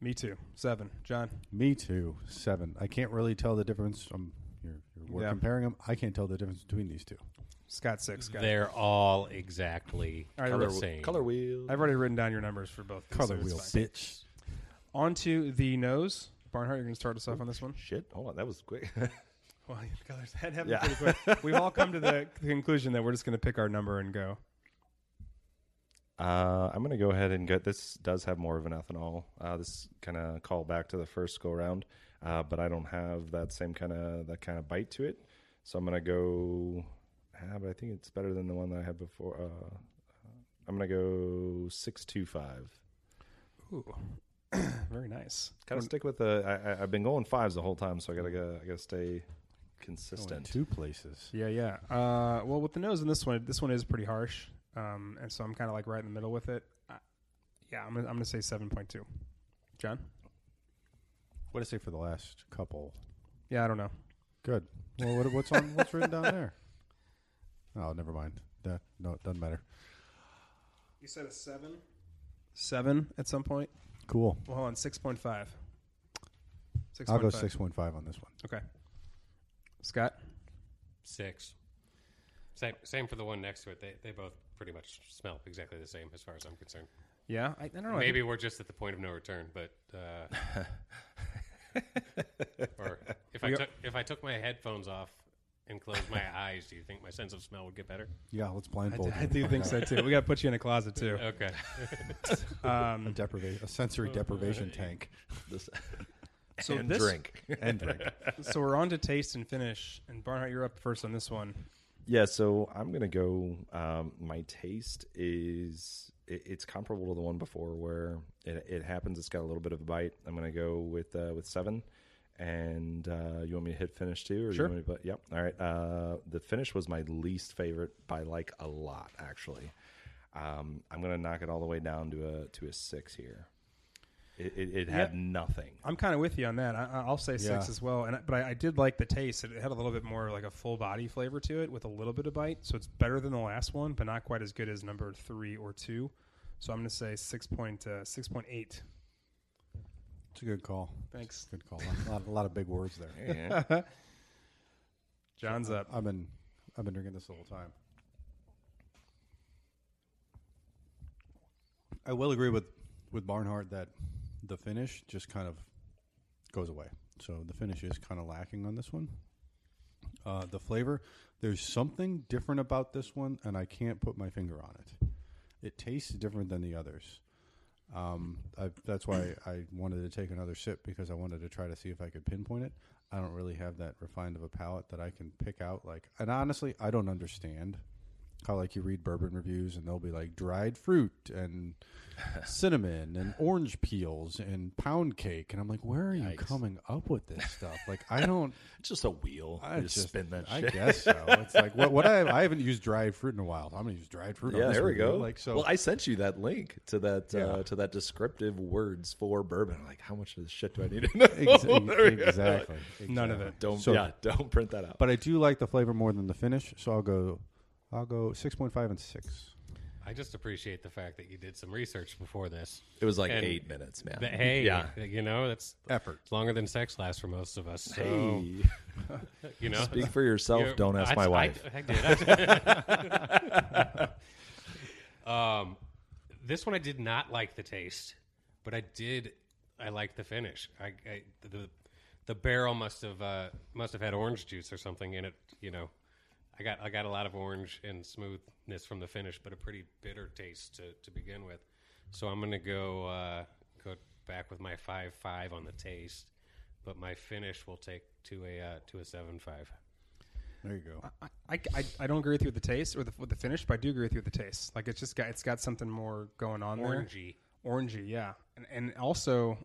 Me too. Seven. John. Me too. Seven. I can't really tell the difference. Um, you're, you're, we're Yeah. comparing them. I can't tell the difference between these two. Scott six. Scott. They're all exactly All right, color we're- same. Color wheel. I've already written down your numbers for both. these, Color so it's wheel, fine. bitch. On to the nose. Barnhart, you're going to start us off on this one. Shit. Hold on, that was quick. Well, the colors that happened Yeah. pretty quick. We've all come to the conclusion that we're just going to pick our number and go. Uh, I'm gonna go ahead and get this. Does have more of an ethanol. Uh, this kind of call back to the first go round, uh, but I don't have that same kind of that kind of bite to it. So I'm gonna go. Ah, but I think it's better than the one that I had before. Uh, I'm gonna go six two five. Ooh. Very nice. Kind of stick with the. I, I, I've been going fives the whole time, so I gotta go. I gotta stay Going consistent. two places. Yeah, yeah. Uh, well, with the nose in this one, this one is pretty harsh, um, and so I'm kind of like right in the middle with it. Uh, yeah, I'm gonna, I'm gonna say seven point two. John? What did I say for the last couple? Yeah, I don't know. Good. Well, what, what's on? What's written down there? Oh, never mind. That no, it doesn't matter. You said a seven. Seven at some point. Cool. Well, hold on, six point five. Six I'll go six point five on this one. Okay. Scott. Six. Same, same for the one next to it. They, they both pretty much smell exactly the same as far as I'm concerned. Yeah, I, I don't know. Maybe we're just at the point of no return, but uh, or if I took if I took my headphones off and closed my eyes, do you think my sense of smell would get better? Yeah, let's blindfold. do- I you. do think so too. We got to put you in a closet too. Okay. a Um, deprivation, a sensory deprivation tank, This, So and this- drink. and drink. so we're on to taste and finish, and Barnhart, you're up first on this one. Yeah, so I'm gonna go. Um, my taste is it, it's comparable to the one before, where it, it happens. It's got a little bit of a bite. I'm gonna go with uh, with seven. And uh, you want me to hit finish too, or Sure. You want me to, yep. All right. Uh, the finish was my least favorite by like a lot, actually. Um, I'm gonna knock it all the way down to a to a six here. It, it, it had Yeah. nothing. I'm kind of with you on that. I, I'll say six Yeah. as well. And but I, I did like the taste. It had a little bit more like a full body flavor to it with a little bit of bite. So it's better than the last one, but not quite as good as number three or two. So I'm going to say six point uh, six point eight. It's a good call. Thanks, Good call. A lot, a lot of big words there. Yeah. John's up. I've been, I've been drinking this the whole time. I will agree with with Barnhart that the finish just kind of goes away. So the finish is kind of lacking on this one. Uh, the flavor, there's something different about this one, and I can't put my finger on it. It tastes different than the others. Um, I, that's why I wanted to take another sip because I wanted to try to see if I could pinpoint it. I don't really have that refined of a palate that I can pick out. Like, and honestly, I don't understand how like you read bourbon reviews and they'll be like dried fruit and cinnamon and orange peels and pound cake, and I'm like, where are you Yikes. coming up with this stuff? Like, I don't. It's just a wheel. I You just, just spin that I shit. guess so. It's like what what I I haven't used dried fruit in a while. I'm gonna use dried fruit. on Yeah, this there we review. go. Like so, well, I sent you that link to that Yeah. uh, to that descriptive words for bourbon. I'm like, how much of this shit do I need to know? Ex- There exactly, None of exactly. it. Don't So- yeah, don't print that out. But I do like the flavor more than the finish, so I'll go. I'll go six point five and six. I just appreciate the fact that you did some research before this. It was like And eight minutes, man. But hey, yeah. you know that's Effort. it's longer than sex lasts for most of us. So Hey, you know, speak for yourself. You're- Don't ask I- my I- wife. I, did. um, this one I did not like the taste, but I did. I like the finish. I, I the the barrel must have uh, must have had orange juice or something in it. You know, I got I got a lot of orange and smoothness from the finish, but a pretty bitter taste to, to begin with. So I'm gonna go uh, go back with my five five on the taste, but my finish will take to a uh, to a seven five. There you go. I, I, I don't agree with you with the taste or the, with the finish, but I do agree with you with the taste. Like it's just got it's got something more going on there. Orangey. Orangey, yeah, and, and also,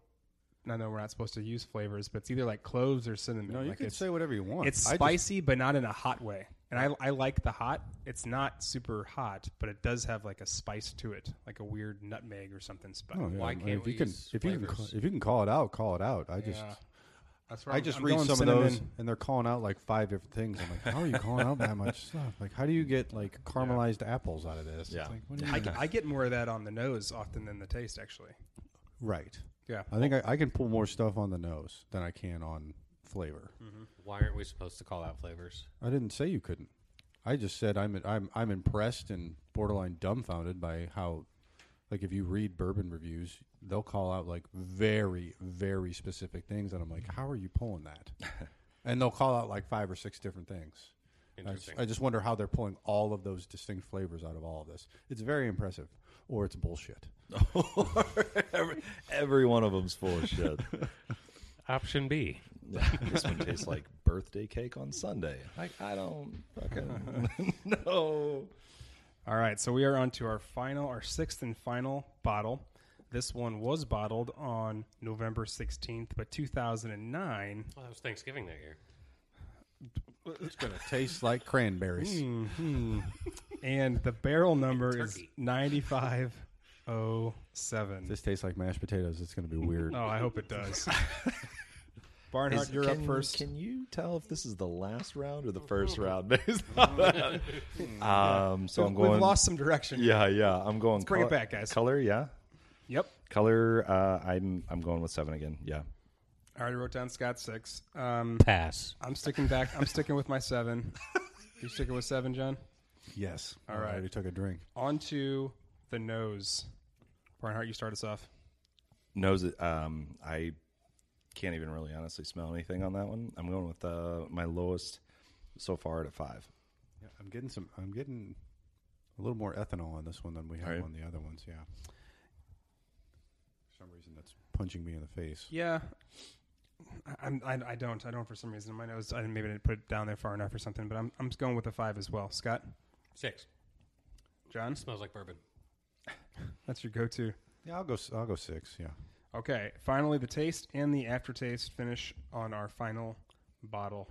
I know we're not supposed to use flavors, but it's either like cloves or cinnamon. No, you like can say whatever you want. It's I just- spicy, but not in a hot way. And I, I like the hot. It's not super hot, but it does have like a spice to it, like a weird nutmeg or something. Spi- Oh, yeah. Why I mean, if we you can use if you can flavors? ca- if you can call it out, call it out. I just Yeah. That's where I I'm- just I'm read going some cinnamon. of those and they're calling out like five different things. I'm like, how are you calling out that much stuff? Like, how do you get like caramelized apples out of this? It's Yeah. like, what do you I, mean? get- I get more of that on the nose often than the taste, actually. right. Yeah. I think I, I can pull more stuff on the nose than I can on flavor. Mm-hmm. Why aren't we supposed to call out flavors? I didn't say you couldn't. I just said I'm I'm I'm impressed and borderline dumbfounded by how, like, if you read bourbon reviews, they'll call out like very very specific things, and I'm like, how are you pulling that? and they'll call out like five or six different things. I just, Interesting. I just wonder how they're pulling all of those distinct flavors out of all of this. It's very impressive, or it's bullshit. every, every one of them's full of shit. Option B. this one tastes like birthday cake on Sunday. Like I don't fucking no. All right, so we are on to our final, our sixth and final bottle. This one was bottled on November 16th, but 2009. Well, that was Thanksgiving that year. It's gonna taste like cranberries. Mhm. and the barrel number is Turkey. 9507. This tastes like mashed potatoes. It's gonna be weird. Oh, I hope it does. Barnhart, Is- you're up first. Can you tell if this is the last round or the first round? based on that? um, so I'm going. We've lost some direction. Yeah, yeah. I'm going. Let's bring it back, guys. Color, yeah. Yep. Color. Uh, I'm. I'm going with seven again. Yeah. I already wrote down Scott six. Um, Pass. I'm sticking back. I'm sticking with my seven. You sticking with seven, John? Yes. All I right. already took a drink. On to the nose. Barnhart, you start us off. Nose. Um, I can't even really honestly smell anything on that one. I'm going with uh, my lowest so far at a five. Yeah, I'm getting some. I'm getting a little more ethanol on this one than we have Are you? on the other ones. Yeah. For some reason, that's punching me in the face. Yeah. I- I'm, I, I don't. I don't for some reason. My nose, I maybe didn't put it down there far enough or something, but I'm, I'm just going with a five as well. Scott? Six. John? Smells like bourbon. That's your go to. Yeah, I'll go. s- I'll go six. Yeah. Okay. Finally, the taste and the aftertaste finish on our final bottle.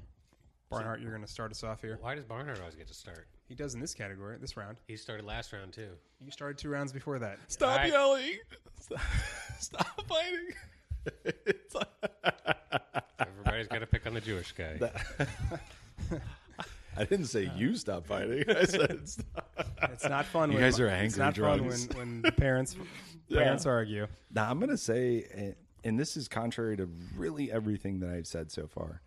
Barnhart, you're going to start us off here. Why does Barnhart always get to start? He does in this category, this round. He started last round too. You started two rounds before that. Stop I- yelling! Stop, stop fighting! It's Everybody's got to pick on the Jewish guy. I didn't say you stop fighting. I said stop. It's not fun. You when, guys are angry It's angry not drunks. fun when, when the parents parents argue. Now I'm gonna say, eh, and this is contrary to really everything that I've said so far.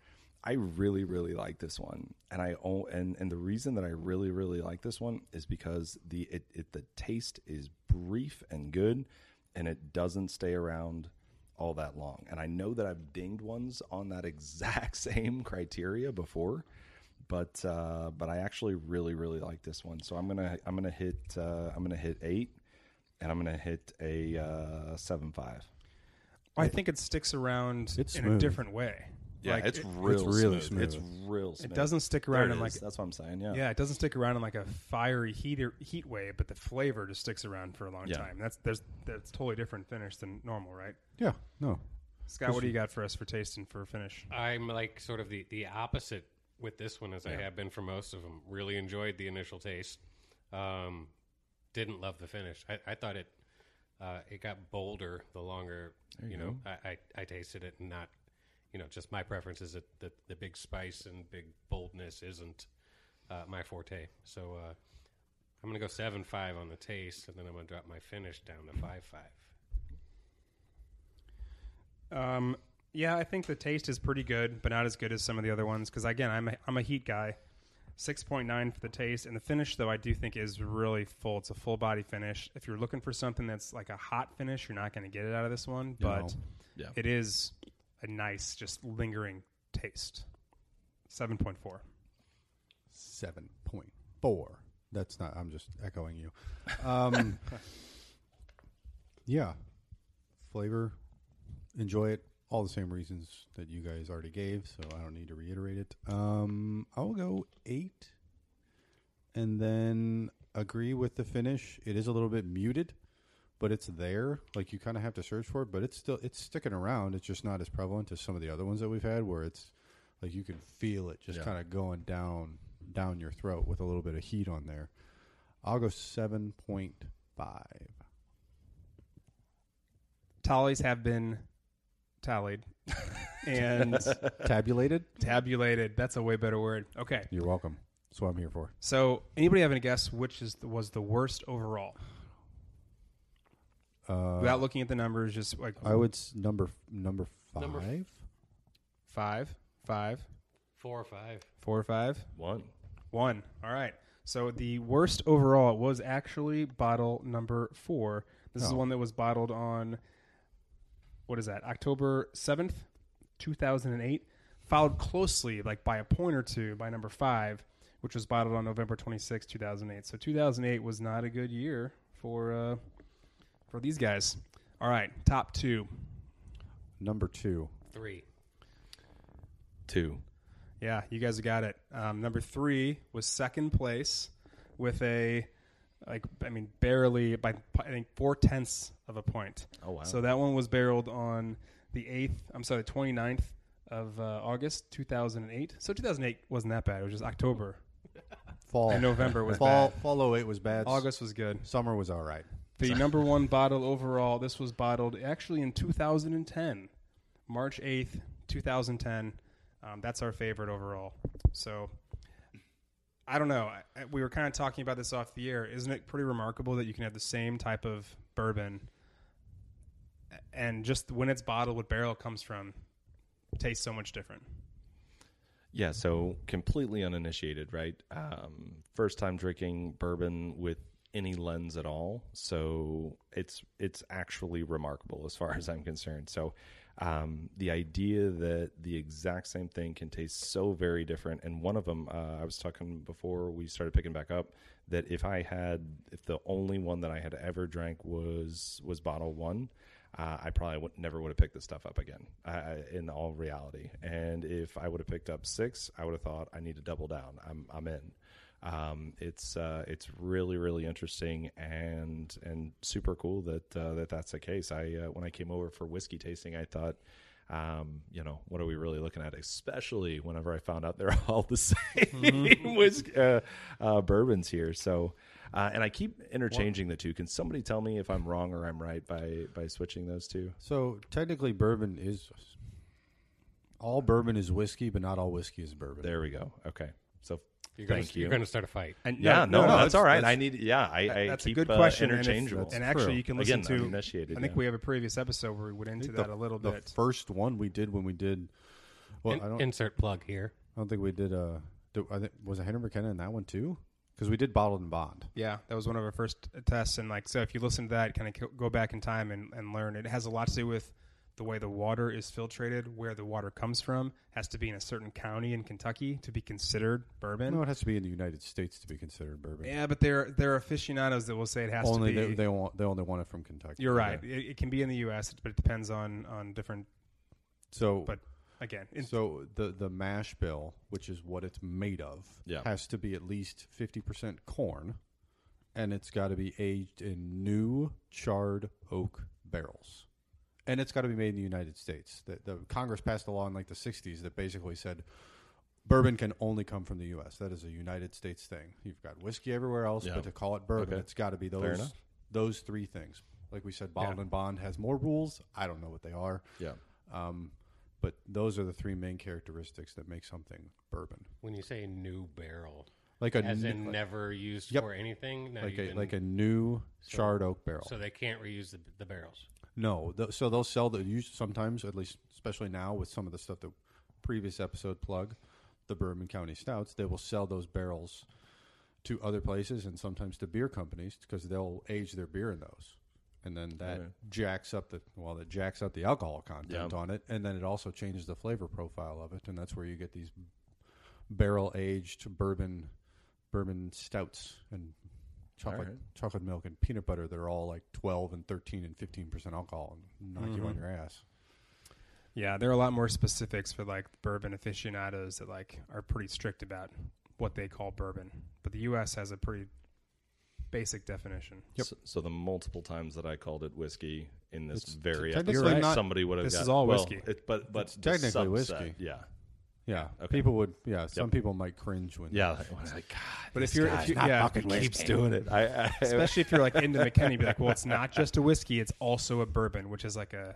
I really, really like this one, and I own, and and the reason that I really, really like this one is because the it, it the taste is brief and good, and it doesn't stay around all that long. And I know that I've dinged ones on that exact same criteria before, but uh, but I actually really, really like this one. So I'm gonna I'm gonna hit uh, I'm gonna hit eight, and I'm gonna hit a uh, seven five. I think it sticks around It's in a smooth. different way. Yeah, Like, it's it, real really smooth. It's smooth. real smooth. it doesn't stick There around it in like is. That's what I'm saying. Yeah. yeah, it doesn't stick around in like a fiery heat heat way, but the flavor just sticks around for a long Yeah. time. That's there's that's totally different finish than normal, right? Yeah. No. Scott, what do you got for us for taste and for finish? I'm like sort of the, the opposite with this one as I have been for most of them. Really enjoyed the initial taste. Um, didn't love the finish. I, I thought it uh, it got bolder the longer you you know I, I, I tasted it and not you know just my preference is that the, the big spice and big boldness isn't uh, my forte. So uh, I'm gonna go seven five on the taste, and then I'm gonna drop my finish down to five five. Um, yeah, I think the taste is pretty good, but not as good as some of the other ones. Because again, I'm a, I'm a heat guy. Six point nine for the taste, and the finish though I do think is really full. It's a full body finish. If you're looking for something that's like a hot finish, you're not going to get it out of this one. No. But Yeah. it is a nice, just lingering taste. Seven point four. Seven point four. That's not. I'm just echoing you. Um, yeah, flavor. Enjoy it. All the same reasons that you guys already gave, so I don't need to reiterate it. Um, I'll go eight, and then agree with the finish. It is a little bit muted, but it's there. Like you kind of have to search for it, but it's still it's sticking around. It's just not as prevalent as some of the other ones that we've had, where it's like you can feel it just Yeah. kind of going down down your throat with a little bit of heat on there. I'll go seven point five. Tallies have been tallied and Tabulated. tabulated. That's a way better word. Okay. You're welcome. That's what I'm here for. So, anybody have any guess which is was the worst overall? Uh, Without looking at the numbers, just like I would s- number number five. Number f- five, five, Four or five. four, five, One. one. All right. So the worst overall was actually bottle number four. This is the Oh. one that was bottled on what is that? October seventh, two thousand and eight. Followed closely, like by a point or two, by number five, which was bottled on November twenty sixth, two thousand eight. So two thousand eight was not a good year for uh, for these guys. All right, top two. Number two. Three. Two. Yeah, you guys got it. Um, number three was second place with a like I mean barely by I think four tenths of a point. Oh wow. So that one was barreled on the eighth. I'm sorry, the 29th of uh, August 2008. So 2008 wasn't that bad. It was just October Fall. and November was fall. bad. Fall 08 was bad. August was good. Summer was all right. The number one bottle overall. This was bottled actually in 2010, March 8th, 2010. Um, that's our favorite overall. So I don't know. We were kind of talking about this off the air. Isn't it pretty remarkable that you can have the same type of bourbon and just when it's bottled, what barrel it comes from, tastes so much different. Yeah, so completely uninitiated, right? Um, first time drinking bourbon with any lens at all. So it's it's actually remarkable as far as I'm concerned. So um, the idea that the exact same thing can taste so very different, and one of them, uh, I was talking before we started picking back up, that if I had, if the only one that I had ever drank was was bottle one, uh, I probably would, never would have picked this stuff up again. Uh, in all reality, and if I would have picked up six, I would have thought I need to double down. I'm I'm in. Um, it's uh, it's really really interesting and and super cool that uh, that that's the case. I uh, when I came over for whiskey tasting, I thought. Um, you know, what are we really looking at? Especially whenever I found out they're all the same whiskey, uh, uh, bourbons here. So, uh, and I keep interchanging the two. Can somebody tell me if I'm wrong or I'm right by by switching those two? So technically, bourbon is all bourbon is whiskey, but not all whiskey is bourbon. There we go. Okay, so You're gonna, Thank you. You're going to start a fight. And yeah, no, no, that's, that's- all right. that's- I need, yeah, I, I that's keep a good uh, question. and if- interchangeable. That's And, actually, true. you can listen Again, to. uninitiated, I think yeah. we have a previous episode where we went into that the- a little bit. the first one we did when we did. Well, In- I don't. insert plug here. I don't think we did. Uh, do, I think was it Henry McKenna in that one too? Because we did bottled and bond. Yeah, that was one of our first tests, and like so, if you listen to that, kind of go back in time and, and learn. It has a lot to do with the way the water is filtrated, where the water comes from. Has to be in a certain county in Kentucky to be considered bourbon. No, it has to be in the United States to be considered bourbon. Yeah, but there there are aficionados that will say it has only to be. they, they want they only want it from Kentucky. you're right. Yeah. It, it can be in the U.S., but it depends on on different. So, But again, in, so the the mash bill, which is what it's made of, Yeah. has to be at least fifty percent corn, and it's got to be aged in new charred oak barrels, and it's got to be made in the United States. The, the Congress passed a law in like the '60s that basically said bourbon can only come from the U.S. That is a United States thing. You've got whiskey everywhere else, Yeah. but to call it bourbon, Okay. it's got to be those those three things. Like we said, bottled and bond has more rules. I don't know what they are. yeah, Um, but those are the three main characteristics that make something bourbon. When you say new barrel, like a as n- in never used Yep. for anything. Like a even- like a new So- charred oak barrel. so they can't reuse the, the barrels. No, th- so they'll sell the use sometimes, at least, especially now with some of the stuff that previous episode plug, the Bourbon County Stouts. They will sell those barrels to other places and sometimes to beer companies because they'll age their beer in those, and then that Okay. jacks up the well, that jacks up the alcohol content Yeah. on it, and then it also changes the flavor profile of it, and that's where you get these barrel aged bourbon bourbon stouts and chocolate Alright. chocolate milk and peanut butter that are all like 12 and 13 and 15 percent alcohol and knock you on Mhm. your ass Yeah, there are a lot more specifics for like bourbon aficionados that like are pretty strict about what they call bourbon. But the U.S. has a pretty basic definition. So, so the multiple times that I called it whiskey in this It's very technically episode, not- somebody would have. This got, is all well, whiskey. It, but but It's technically subset, whiskey. Yeah, yeah Okay. people would yeah some people might cringe when yeah. I was like, God, But if this you're, guy if you, yeah, keeps doing it. I, I especially if you're like into McKinney, be like, well, it's not just a whiskey; it's also a bourbon, which is like a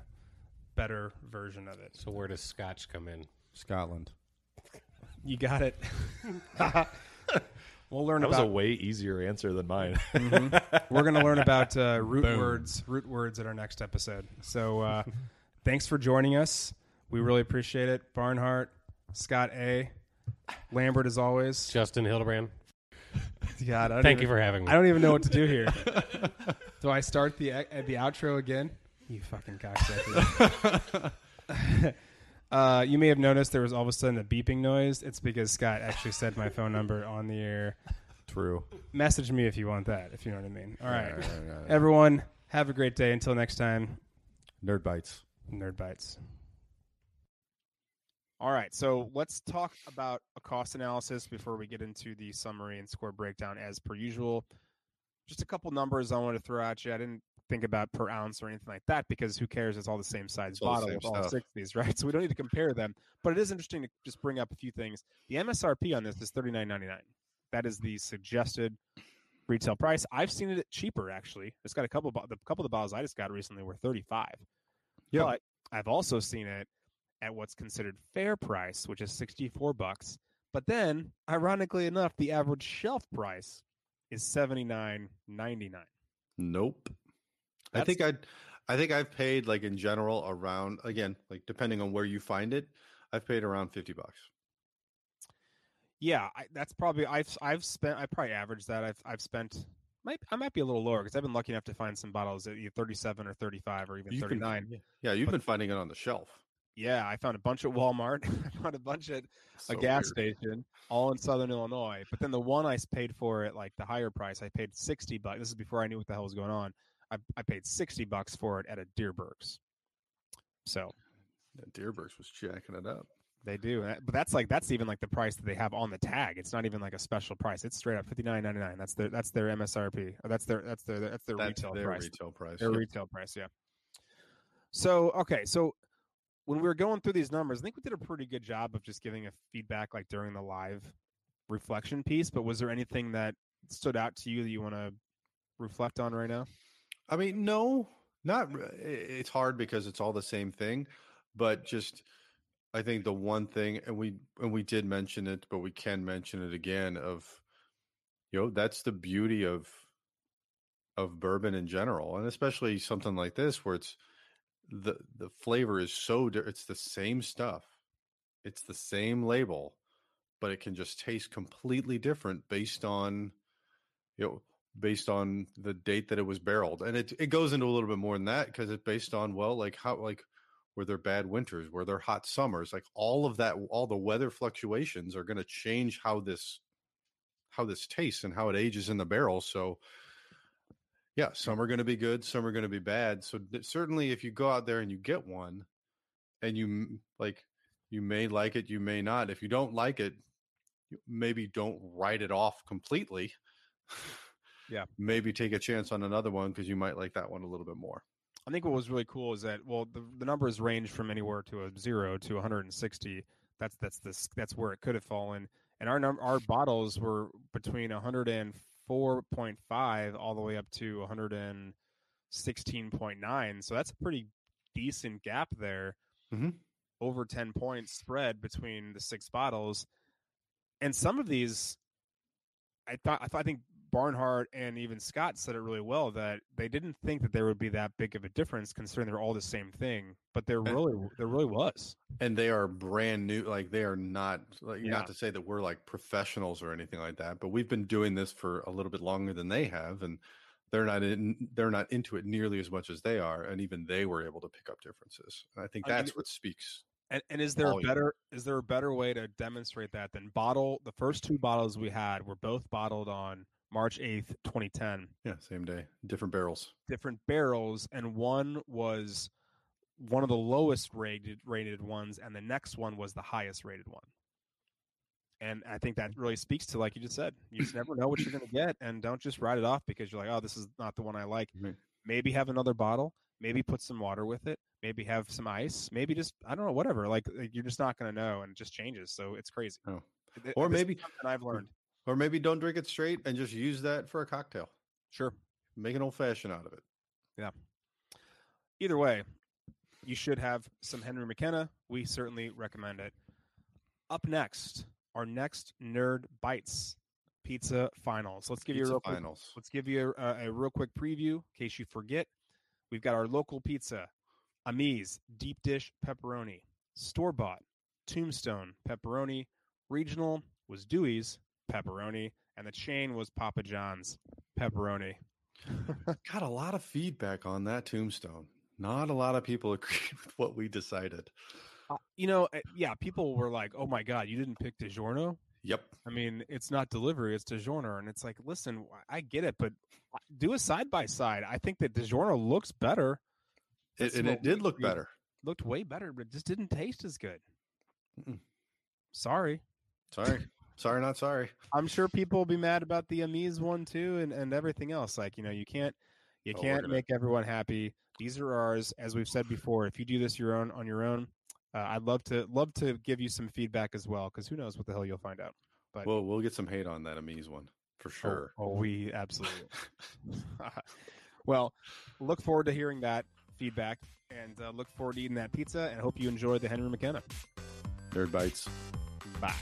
better version of it. So where does Scotch come in? Scotland You got it. we'll learn that was a way easier answer than mine. Mhm. We're going to learn about uh, root Boom. words, root words at our next episode. So, uh, thanks for joining us. We really appreciate it, Barnhart, Scott A, Lambert, as always. Justin Hildebrand. God, I don't Thank even- you for having me. I don't even know what to do here. do I start the uh, the outro again? You fucking cocksucker. uh, you may have noticed there was all of a sudden a beeping noise. It's because Scott actually said my phone number on the air. true Message me if you want that, if you know what I mean. All right. All right, all right. Everyone, have a great day. Until next time, nerd bites Nerd Bites. All right, so let's talk about a cost analysis before we get into the summary and score breakdown as per usual. Just a couple numbers I wanted to throw at you. I didn't think about per ounce or anything like that because who cares? It's all the same size all bottle with all stuff. six of these, right? So we don't need to compare them. But it is interesting to just bring up a few things. The MSRP on this is thirty nine ninety nine. That is the suggested retail price. I've seen it cheaper actually. It's got a couple. bo- The couple of the bottles I just got recently were thirty five. Yeah. But I've also seen it at what's considered fair price, which is 64 bucks. But then, ironically enough, the average shelf price is 79.99. Nope. I think I'd I think I've paid like in general around again, like depending on where you find it, I've paid around fifty bucks. Yeah, I, that's probably I've I've spent I probably averaged that. I've I've spent might I might be a little lower because I've been lucky enough to find some bottles at 37 or 35 or even You can- 39. Yeah, you've But- been finding it on the shelf. Yeah, I found a bunch at Walmart. I found a bunch at a gas weird. station, all in Southern Illinois. But then the one I paid for at like the higher price, I paid sixty bucks. This is before I knew what the hell was going on. I, I paid sixty bucks for it at a Dierbergs. So Yeah, Dierbergs was jacking it up. they do, eh, but that's like that's even like the price that they have on the tag. It's not even like a special price. It's straight up fifty nine ninety nine. That's their that's their MSRP. Or that's their that's their that's their That's retail their price. retail price. Their retail price, yeah. So okay, so when we were going through these numbers, I think we did a pretty good job of just giving a feedback like during the live reflection piece. But was there anything that stood out to you that you want to reflect on right now? I mean, no, not. It's hard because it's all the same thing, but just I think the one thing, and we and we did mention it, but we can mention it again. Of you know, that's the beauty of of bourbon in general, and especially something like this where it's the the flavor is so it's the same stuff, it's the same label, but it can just taste completely different based on you know based on the date that it was barreled and it it goes into a little bit more than that because it's based on well like how like were there bad winters were there hot summers like all of that all the weather fluctuations are going to change how this how this tastes and how it ages in the barrel so yeah some are going to be good some are going to be bad so certainly if you go out there and you get one and you like you may like it you may not if you don't like it maybe don't write it off completely Yeah. maybe take a chance on another one because you might like that one a little bit more I think what was really cool is that well the, the numbers range from anywhere to a zero to 160. That's that's this that's where it could have fallen. And our num- our bottles were between 104.5 all the way up to 116.9. So that's a pretty decent gap there. Mhm. Over 10 points spread between the six bottles. And some of these I thought I thought I think Barnhart and even Scott said it really well that they didn't think that there would be that big of a difference considering they're all the same thing, but there really there really was. and they are brand new like they are not like Yeah. not to say that we're like professionals or anything like that but we've been doing this for a little bit longer than they have and they're not in they're not into it nearly as much as they are and even they were able to pick up differences and i think I mean, that's what speaks And, and is there a better is there a better way to demonstrate that than bottle the first two bottles we had were both bottled on March 8th, 2010. yeah same day different barrels Different barrels and one was one of the lowest rated rated ones and the next one was the highest rated one. And I think that really speaks to like you just said, you just never know what you're going to get and don't just write it off because you're like, "Oh, this is not the one I like." Right. Maybe have another bottle, maybe put some water with it, maybe have some ice, maybe just I don't know, whatever. Like you're just not going to know and it just changes. So it's crazy. Oh. Or this maybe- something I've learned. Or maybe don't drink it straight and just use that for a cocktail Sure. make an old fashioned out of it Yeah. either way, you should have some Henry McKenna. We certainly recommend it. Up next, our next Nerd Bites Pizza Finals. Let's give you a Pizza real quick, finals let's give you a, a real quick preview in case you forget. We've got our local pizza, Amise deep dish pepperoni, store bought Tombstone pepperoni, regional was Dewey's pepperoni, and the chain was Papa John's pepperoni. got a lot of feedback on that tombstone not a lot of people agree with what we decided Uh, you know, uh, yeah, people were like, "Oh my god, you didn't pick DiGiorno." yep I mean, it's not delivery; it's DiGiorno, and it's like, listen, I get it, but uh, do a side by side. I think that DiGiorno looks better, it, and it did we look better looked way better, but it just didn't taste as good. Mm-mm. Sorry, sorry sorry not sorry I'm sure people will be mad about the Amise one too, and and everything else. Like, you know, you can't you Oh, can't make everyone happy. These are ours, as we've said before. If you do this your own on your own, uh, I'd love to love to give you some feedback as well, because who knows what the hell you'll find out. But Well, we'll get some hate on that Amise one for Oh, sure. Oh, we absolutely. well, look forward to hearing that feedback, and uh, look forward to eating that pizza. And hope you enjoy the Henry McKenna. Nerd bites. Bye.